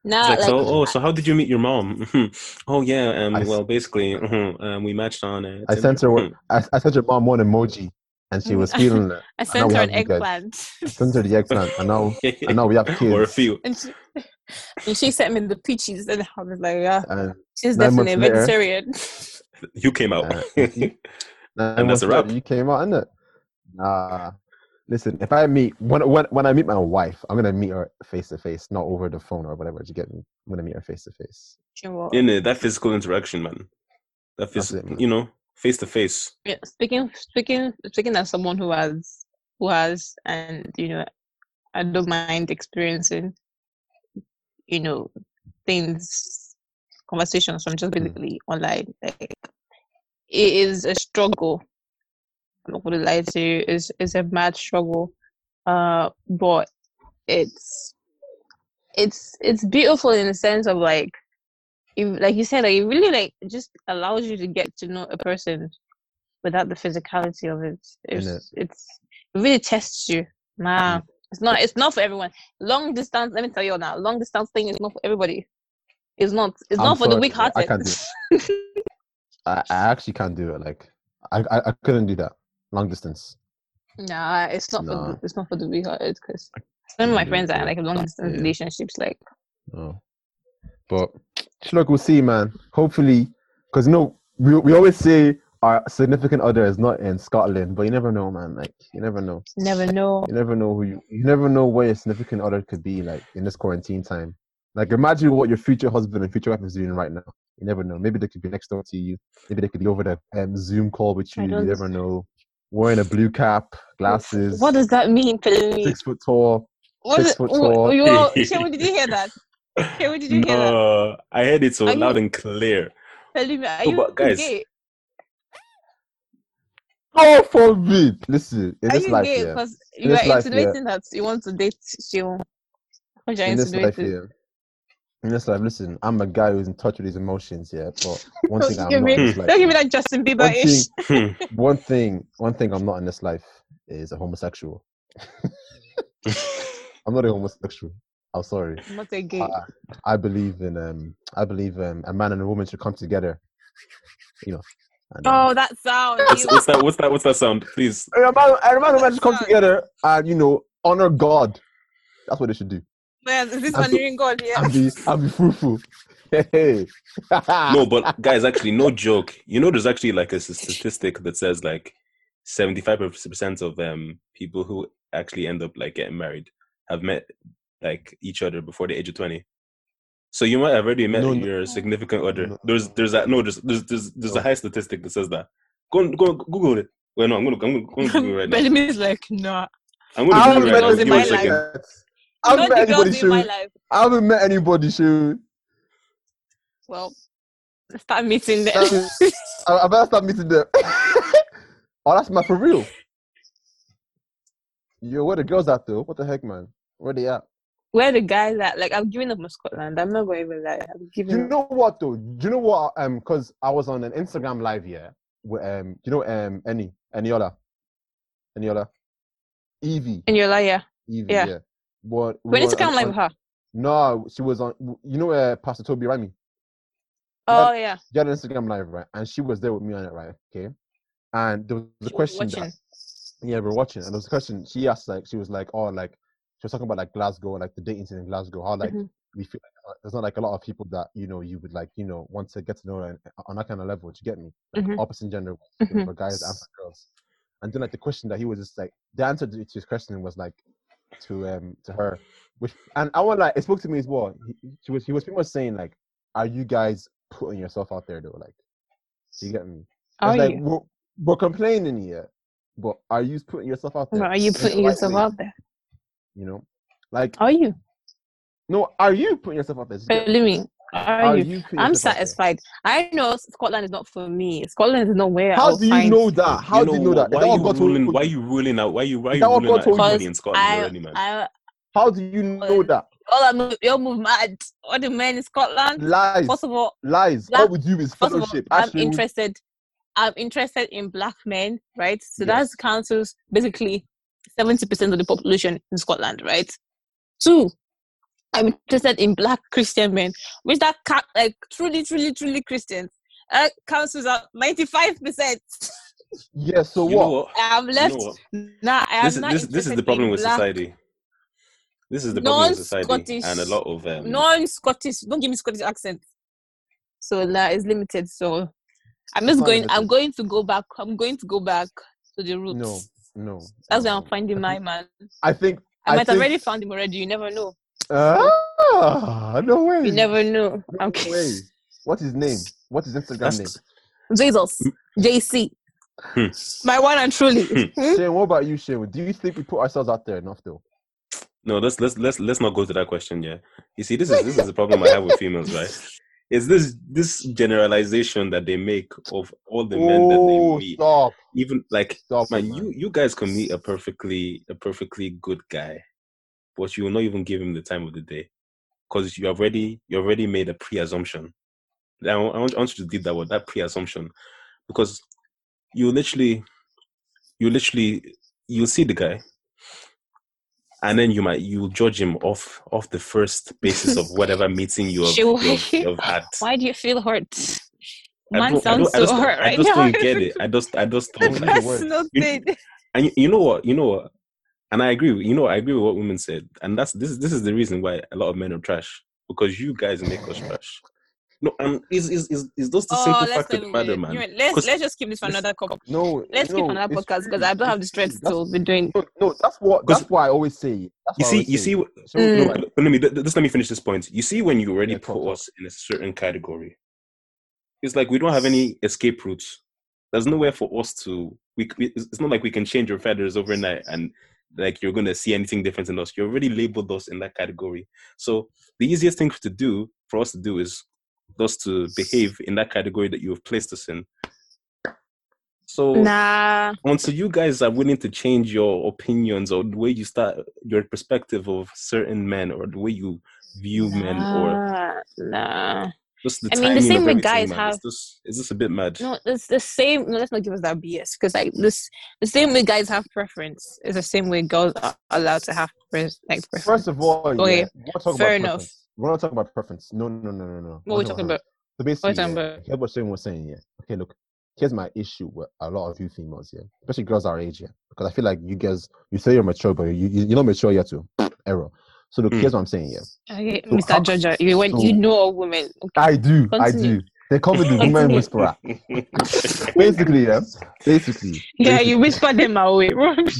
No, like, like, so, oh, so how did you meet your mom? oh, yeah, um, I s- well, basically, mhm, um, we matched on uh, I sent her. One- I, I sent her mom one emoji, and she was feeling it. I sent her an have you guys. eggplant, I sent her the eggplant, and now Mhm. and now we have kids. or a few. and she, and she sent me the peaches, and I was like, yeah, And she's definitely a months later- vegetarian. You came out. Uh, thank you. And that's a wrap. You came out, innit? Nah. Listen, if I meet when when when I meet my wife, I'm gonna meet her face to face, not over the phone or whatever. Do you get me? I'm gonna meet her face to face. You know? In it, that physical interaction, man. That That's it, man. you know, face to face. Yeah, speaking speaking speaking as someone who has who has and you know I don't mind experiencing you know things conversations from just Mm. basically online like it is a struggle I'm not gonna lie to you it's, it's a mad struggle uh but it's it's it's beautiful in the sense of like if, like you said like it really like just allows you to get to know a person without the physicality of it. It's Innit? it's it really tests you. Nah, it's not it's not for everyone. Long distance, let me tell you now, long distance thing is not for everybody. It's not. It's I'm not for the weak I hearted. can't do I, I actually can't do it. Like I, I, I couldn't do that long distance. Nah, it's not for Nah. the, it's not for the big hearted because some of my friends are like long distance Yeah. relationships. Like No. But look, we'll see, man. Hopefully, because you know we we always say our significant other is not in Scotland, but you never know, man. Like you never know. never know. You never know who you. You never know where your significant other could be like in this quarantine time. Like imagine what your future husband and future wife is doing right now. You never know. Maybe they could be next door to you. Maybe they could be over the um, Zoom call with you. You never know. Wearing a blue cap, glasses, What does that mean, Pelumi? six foot tall. What six is- foot tall. you all- Shehu, did you hear that? Shehu, did you hear that? I heard it so Are you- loud and clear. Pelumi, are No, you but guys, gay? Oh, forbid! Listen, in Are this you life, gay? Because In you this are life, yeah. insinuating that you want to date Shehu. What you're in this life, insinuating? Yeah. In this life, listen, I'm a guy who's in touch with his emotions, yeah. But one Don't thing I'm not me- in this life. Don't give me that Justin Bieber ish. thing, Hmm. one thing, one thing I'm not in this life is a homosexual. I'm not a homosexual. I'm sorry. I'm not a gay. I, I believe in um I believe um a man and a woman should come together. You know. And, um, oh, that sound. what's, what's that? What's that? What's that sound? Please. a man, a man and a woman should come together and you know honor God. That's what they should do. Man, this I'm one so- hearing God? Yeah. And be and be fruitful. Hey. No, but guys, actually, no joke. You know, there's actually like a statistic that says like 75% of um people who actually end up like getting married have met like each other before the age of 20. So you might have already met No, no. your significant other. No. There's there's that no there's there's there's, there's No. a high statistic that says that. Go go Google it. Well, no, I'm gonna I'm gonna, I'm gonna Google it right now. Bellamy is like, nah. I'm gonna Google it right now. in Give me a my second. life. I haven't met anybody in my shoot. life. I haven't met anybody shoot. Well, start meeting them. I, I better start meeting them. oh, that's my for real. Yo, where the girls at though? What the heck, man? Where they at? Where the guys at? Like, I'm giving up on Scotland. I'm not going to lie. I'm Do giving you up. know what though? Do you know what? Um, because I was on an Instagram live here. With, um, you know, um, any Eniola, Eniola, Evie, like, yeah. Evie, Yeah. yeah. What? We need to come live with her. No, she was on. You know, uh, Pastor Toby Remy. Oh, yeah. She had an Instagram live, right? And she was there with me on it, right? Okay. And there was a She was question. that- yeah, we're watching, and there was a question she asked. Like, she was like, "Oh, like she was talking about like Glasgow, like the dating scene in Glasgow. How like Mhm. we feel like uh, there's not like a lot of people that you know you would like you know want to get to know and, on that kind of level. Do you get me? Like Mhm. opposite gender, you Mhm. for guys and for girls. And then like the question that he was just like the answer to to his question was like to um to her, which and I want like it spoke to me as well. He, she was he was pretty much saying like, "Are you guys putting yourself out there though? Like, do you get me? Are like you? we're, we're complaining here, but are you putting yourself out there? Are you putting yourself out there? You know, like Are you? no, are you putting yourself out there? Believe me. Are, Are you? you I'm yourself out there? satisfied. I know Scotland is not for me. Scotland is not where How I'll do you find know that? How do you know that? Why that are you ruling? you? Why are you ruling out? Why you why are you that what ruling God out told you? everybody in Scotland I, already, man? I, How do you know that? all I move, you all move mad. All the men in Scotland. Lies, First of all, lies. black- all we do is first of all. I'm Actually, interested. I'm interested in black men, right? So Yes. that counts basically seventy percent of the population in Scotland, right? Two, I'm interested in black Christian men, which that ca- like truly, truly, truly Christians. Uh, counts as ninety-five percent. Yeah. So You what? know what? I'm You left. know what? Nah, I am This is not this this is the problem with society. This is the problem with society, and a lot of um, non-Scottish. Don't give me Scottish accent. So nah, it's limited. So I'm just going. I'm going to go back. I'm going to go back to the roots. No, no. That's no, where I'm finding my man. I think. I, might have think- already found him already. You never know. Ah, no way. You never knew. No I'm way. What's his name? What's his Instagram name? that's Jesus, JC, Hmm. my one and truly. Hmm. Shane, what about you, Shane? Do you think we put ourselves out there enough, though? no. Let's let's let's let's not go to that question. Yeah, you see, this is this is the problem I have with females, right? Is this this generalization that they make of all the men that they oh, meet, stop, even like stop, man, it, you you guys can meet a perfectly a perfectly good guy, but you will not even give him the time of the day because you have already you already made a pre-assumption. I want, I want you to deal that with that pre-assumption because you literally you literally you'll see the guy and then you might you'll judge him off off the first basis of whatever meeting you have, you have, you have had. Why do you feel hurt? I Man don't, I sounds don't, I so just, hurt I right just now. don't get it. I just, I just don't. use the Like, word. You- and you, you know what? You know what? And I agree. with- You know, I agree with what women said, and that's this. This is the reason why a lot of men are trash because you guys make us trash. No, and is is is is just the Oh, simple let's fact of the matter, man. you know, let's 'Cause let's just keep this for another couple. No, Let's keep no, another it's podcast because I don't have the strength to be doing. No, no, that's what that's why I always say. That's You see, you see. So, Mm. No, no, but, but let me just let me finish this point. You see, when you already Yeah, put us in a certain category, it's like we don't have any escape routes. There's nowhere for us to. We, we it's it's not like we can change our feathers overnight and like you're gonna see anything different in us. You already labeled us in that category. So the easiest thing to do for us to do is us to behave in that category that you have placed us in. So Nah, until you guys are willing to change your opinions or the way you start your perspective of certain men or the way you view men or nah, nah. Just the I mean, the same of way guys man. have- It's just, it's just a bit mad. No, it's the same. No, let's not give us that BS because like this, the same way guys have preference is the same way girls are allowed to have pres- like preference. First of all, Okay, yeah, we're talking fair about enough. preference. We're not talking about preference. No, no, no, no, no. What are we talking about? So basically, talking yeah, about? here's what Shane was saying. Yeah. Okay, look. Here's my issue with a lot of you females. Yeah, especially girls our age. Yeah, because I feel like you guys, you say you're mature, but you, you you're not mature yet. Too error. So look, Mm. here's what I'm saying. Yeah, Okay, So Mr. how- Georgia, you went, so- you know a woman. Okay. I do, I do. They call me the woman whisperer. Basically, yeah. Basically, Yeah, basically- you whisper them away.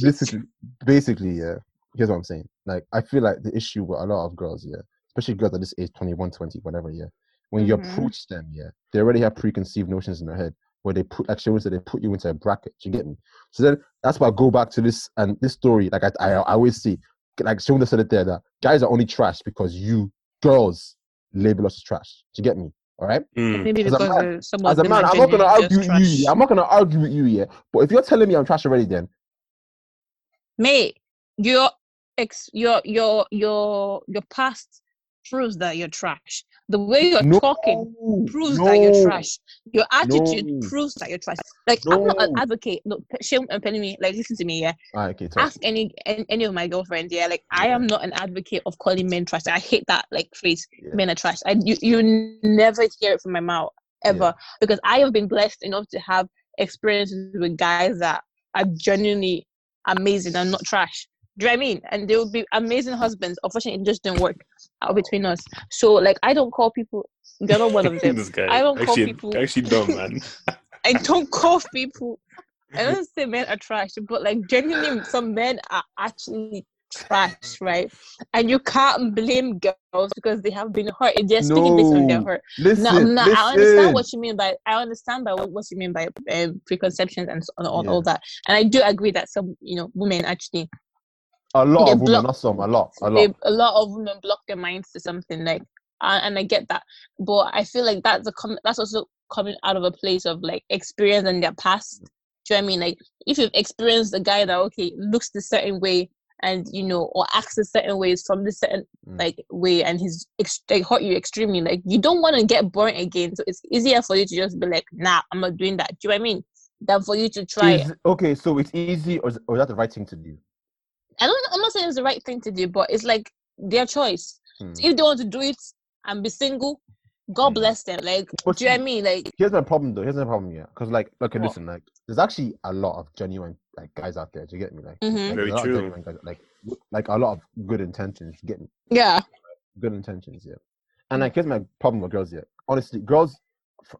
basically, basically, yeah. Here's what I'm saying. Like, I feel like the issue with a lot of girls, yeah, especially girls at this age, 21, 20, whatever, yeah. When you Mhm. approach them, yeah, they already have preconceived notions in their head where they put, actually, always say they put you into a bracket. You get me? So then that's why I go back to this and this story. Like I, I, I always see, like Shonda said it there, that guys are only trash because you girls label us as trash. Do you get me? All right. Mm. Maybe As a man- As a man, I'm not gonna argue with you. trash. yeah. I'm not gonna argue with you, yeah. But if you're telling me I'm trash already, then mate, your ex, your your your your past proves that you're trash. The way you're no, talking proves that you're trash. Your attitude No. proves that you're trash. Like I'm not an advocate. No, Shame and telling me, like listen to me, yeah. Alright, okay. Ask any, any of my girlfriends, yeah. Like I am not an advocate of calling men trash. I hate that like phrase. Yeah. Men are trash. I you you never hear it from my mouth ever because I have been blessed enough to have experiences with guys that are genuinely amazing and not trash. Do you know what I mean? And they would be amazing husbands. Unfortunately, it just didn't work out between us. So like I don't call people you're not one of them. this guy I don't call actually, people- actually dumb, man. I don't call people. I don't say men are trash, but like genuinely, some men are actually trash, right? And you can't blame girls because they have been hurt. They're speaking based on their No. hurt. Listen, No, no, listen. I understand what you mean by I understand by what, what you mean by um, preconceptions and and all, Yeah. all that. And I do agree that some you know women actually a lot of women, block- not some, a lot, a they, lot. a lot of women block their minds to something like and, and I get that, but I feel like that's a com- that's also coming out of a place of like experience and their past. Do you know what I mean? Like if you've experienced a guy that okay looks the certain way and you know or acts a certain ways from this certain Mm. like way and he's ex- like hurt you extremely like you don't want to get burnt again so it's easier for you to just be like nah i'm not doing that do you know what i mean than for you to try Is, okay, so it's easy, or is, or is that the right thing to do? I don't. I'm not saying it's the right thing to do, but it's like their choice. Hmm. So if they want to do it and be single, God Hmm. bless them. Like, But do you know what I mean? Like, Here's my problem, though. Here's my problem, yeah. Because, like, okay, What? listen, like, there's actually a lot of genuine like guys out there. Do you get me? Like, Mhm. like, Very a lot of true. guys, like, like a lot of good intentions. You get me? yeah, good intentions, yeah. And like, here's my problem with girls, yeah. Honestly, girls, f-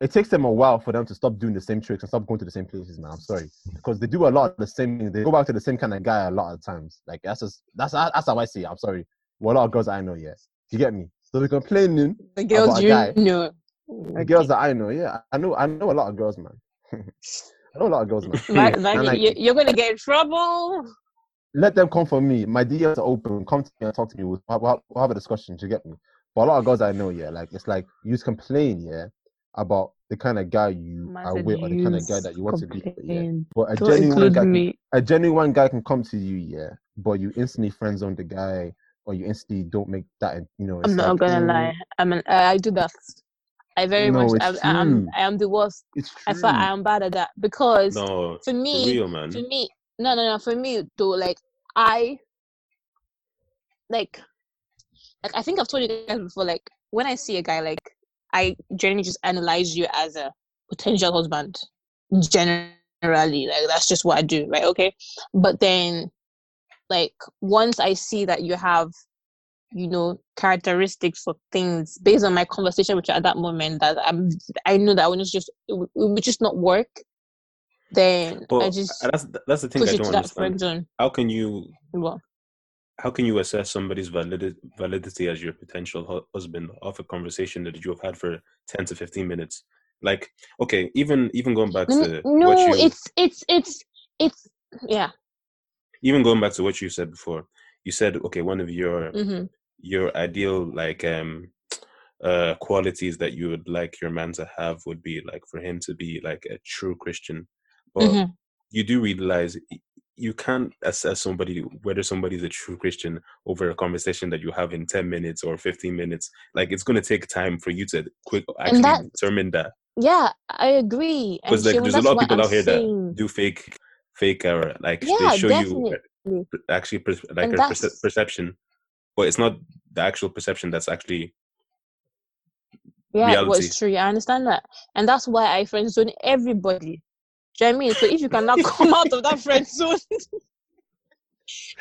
it takes them a while for them to stop doing the same tricks and stop going to the same places, man. I'm sorry, because they do a lot of the same thing. They go back to the same kind of guy a lot of times. Like that's just that's that's how I see it. I'm sorry. Well, a lot of girls I know, yeah. You get me? So they're complaining. the girls you guy. know. The girls that I know, yeah, I know, I know a lot of girls, man. I know a lot of girls, man. Like, like, you, you're gonna get in trouble. let them come for me. My DMs are open. Come to me and talk to me. We'll have, we'll have- a discussion. To get me? But a lot of girls I know, yeah, like it's like you just complain, yeah, about the kind of guy you Man are with or the kind of guy that you want to be. with, Yeah. But a Don't genuine include guy, can, a genuine guy can come to you, yeah, but you instantly friend zone the guy, or you instantly don't make that, you know. I'm not like, gonna mm, lie. I'm an, uh, I do that. I very No, much. it's I, I, am. I am the worst. It's true. I feel I am bad at that because No, for for me, real, man. for me no no no for me though like i like like i think i've told you guys before like when i see a guy like I generally just analyze you as a potential husband. Generally, like that's just what I do, right? Okay, but then, like once I see that you have, you know, characteristics or things based on my conversation with you at that moment that I'm, I know that when it's just it would, it would just not work. Then But I just that's that's the thing I don't understand. How can you Well, how can you assess somebody's validity validity as your potential hu- husband off a conversation that you have had for 10 to 15 minutes? Like okay even even going back to no, what you it's it's it's it's yeah. even going back to what you said before you said okay one of your hmm your ideal like um uh qualities that you would like your man to have would be like for him to be like a true christian. But hmm you do realize you can't assess somebody whether somebody's a true christian over a conversation that you have in 10 minutes or 15 minutes like it's going to take time for you to quick actually that- determine that Yeah, I agree. Because like there's a lot of people I'm out here saying. that do fake fake or like Yeah, they show definitely. you uh, actually like And a perce- perception but it's not the actual perception that's actually Yeah, reality. what's true. Yeah, I understand that. And that's why I friend zone everybody. Do you know what I mean? So if you cannot come out of that friend zone,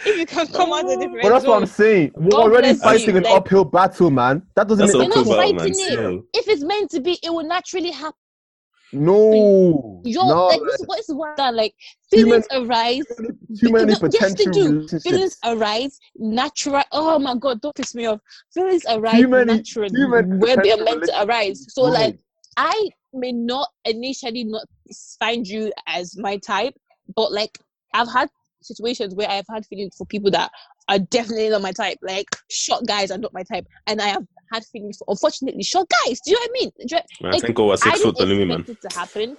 if you can come out of the friend But that's what I'm saying. We're God already bless fighting you, an like- uphill battle, man. That doesn't that's make You're uphill not battle fighting man it. still. if it's meant to be, it will naturally happen. No, You're no. like this is what what that like Too feelings arise. too many No, yes, they potential do. relationships. Feelings arise natural. Oh my god, don't piss me off. Feelings arise Too many- naturally too many where they are potential meant to arise. So Right. like I may not initially not find you as my type, but like I've had situations where I've had feelings for people that are definitely not my type. Like short guys are not my type, and I have had feelings for unfortunately short guys. Do you know what I mean? You, Man, Like, think over I six foot didn't Pelumi, man. it to happen.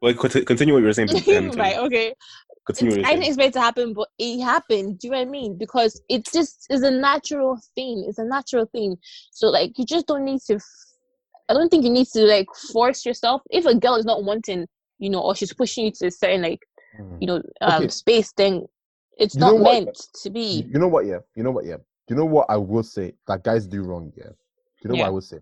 Well, continue what you were saying. right? Okay. Continue what you It's- were I didn't expect it to happen, but it happened. Do you know what I mean? Because it just is a natural thing. It's a natural thing. So like you just don't need to. I don't think you need to like force yourself. If a girl is not wanting, you know, or she's pushing you to a certain like you know um Okay. space, then it's You not what? meant to be. You know what? Yeah. You know what? Yeah. You know what I will say that guys do wrong. Yeah. You know Yeah. what I will say.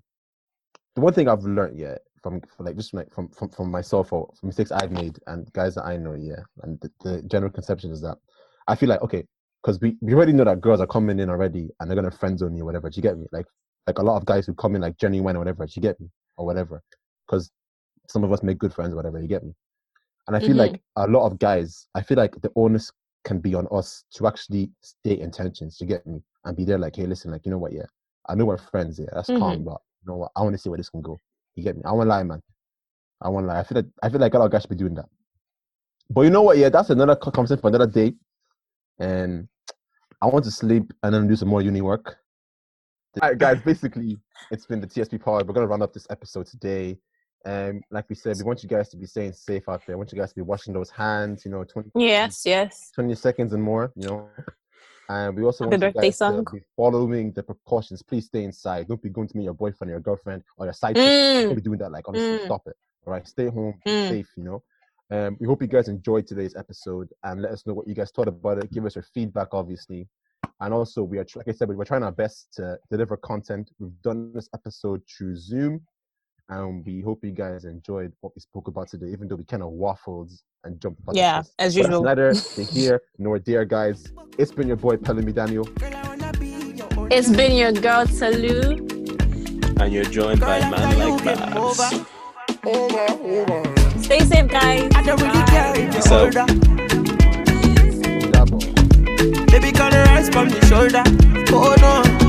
The one thing I've learned, yeah, from, from like just like from, from from myself or from mistakes I've made and guys that I know, yeah, and the, the general conception is that I feel like okay, because we, we already know that girls are coming in already and they're gonna friend zone you whatever. Do you get me? Like like a lot of guys who come in like genuine or whatever. You get me or whatever? Because some of us make good friends or whatever. You get me? And I feel Mhm. like a lot of guys, I feel like the onus can be on us to actually state intentions. To get me and be there, like, hey, listen, like, you know what? Yeah, I know we're friends. Yeah, that's calm, but you know what? I want to see where this can go. You get me? I won't lie, man. I won't lie. I feel like I feel like a lot of guys should be doing that. But you know what? Yeah, that's another co- conversation for another day. And I want to sleep and then do some more uni work. All right, guys. Basically, it's been the TSP pod. We're gonna run up this episode today. Um, like we said, we want you guys to be staying safe out there. I want you guys to be washing those hands. You know, 20, Yes, yes. 20 seconds and more. You know. And we also Happy want you guys song. to be following the precautions. Please stay inside. Don't be going to meet your boyfriend or your girlfriend or your side chick don't Mm, be doing that. Like, honestly, Mm. stop it. All right, stay home, be Mm. safe. You know. Um, we hope you guys enjoyed today's episode and let us know what you guys thought about it. Give us your feedback, obviously. And also, we are like I said, we're trying our best to deliver content. We've done this episode through Zoom, and we hope you guys enjoyed what we spoke about today, even though we kind of waffled and jumped. about yeah, place. as But usual. That's neither here nor there, guys. It's been your boy Pelumi Daniel. It's been your girl Salu. And you're joined by a man like Babs. Stay safe, guys. I don't really care if Peace you're out. older. Double. Baby, rise from the shoulder. Oh, Hold on.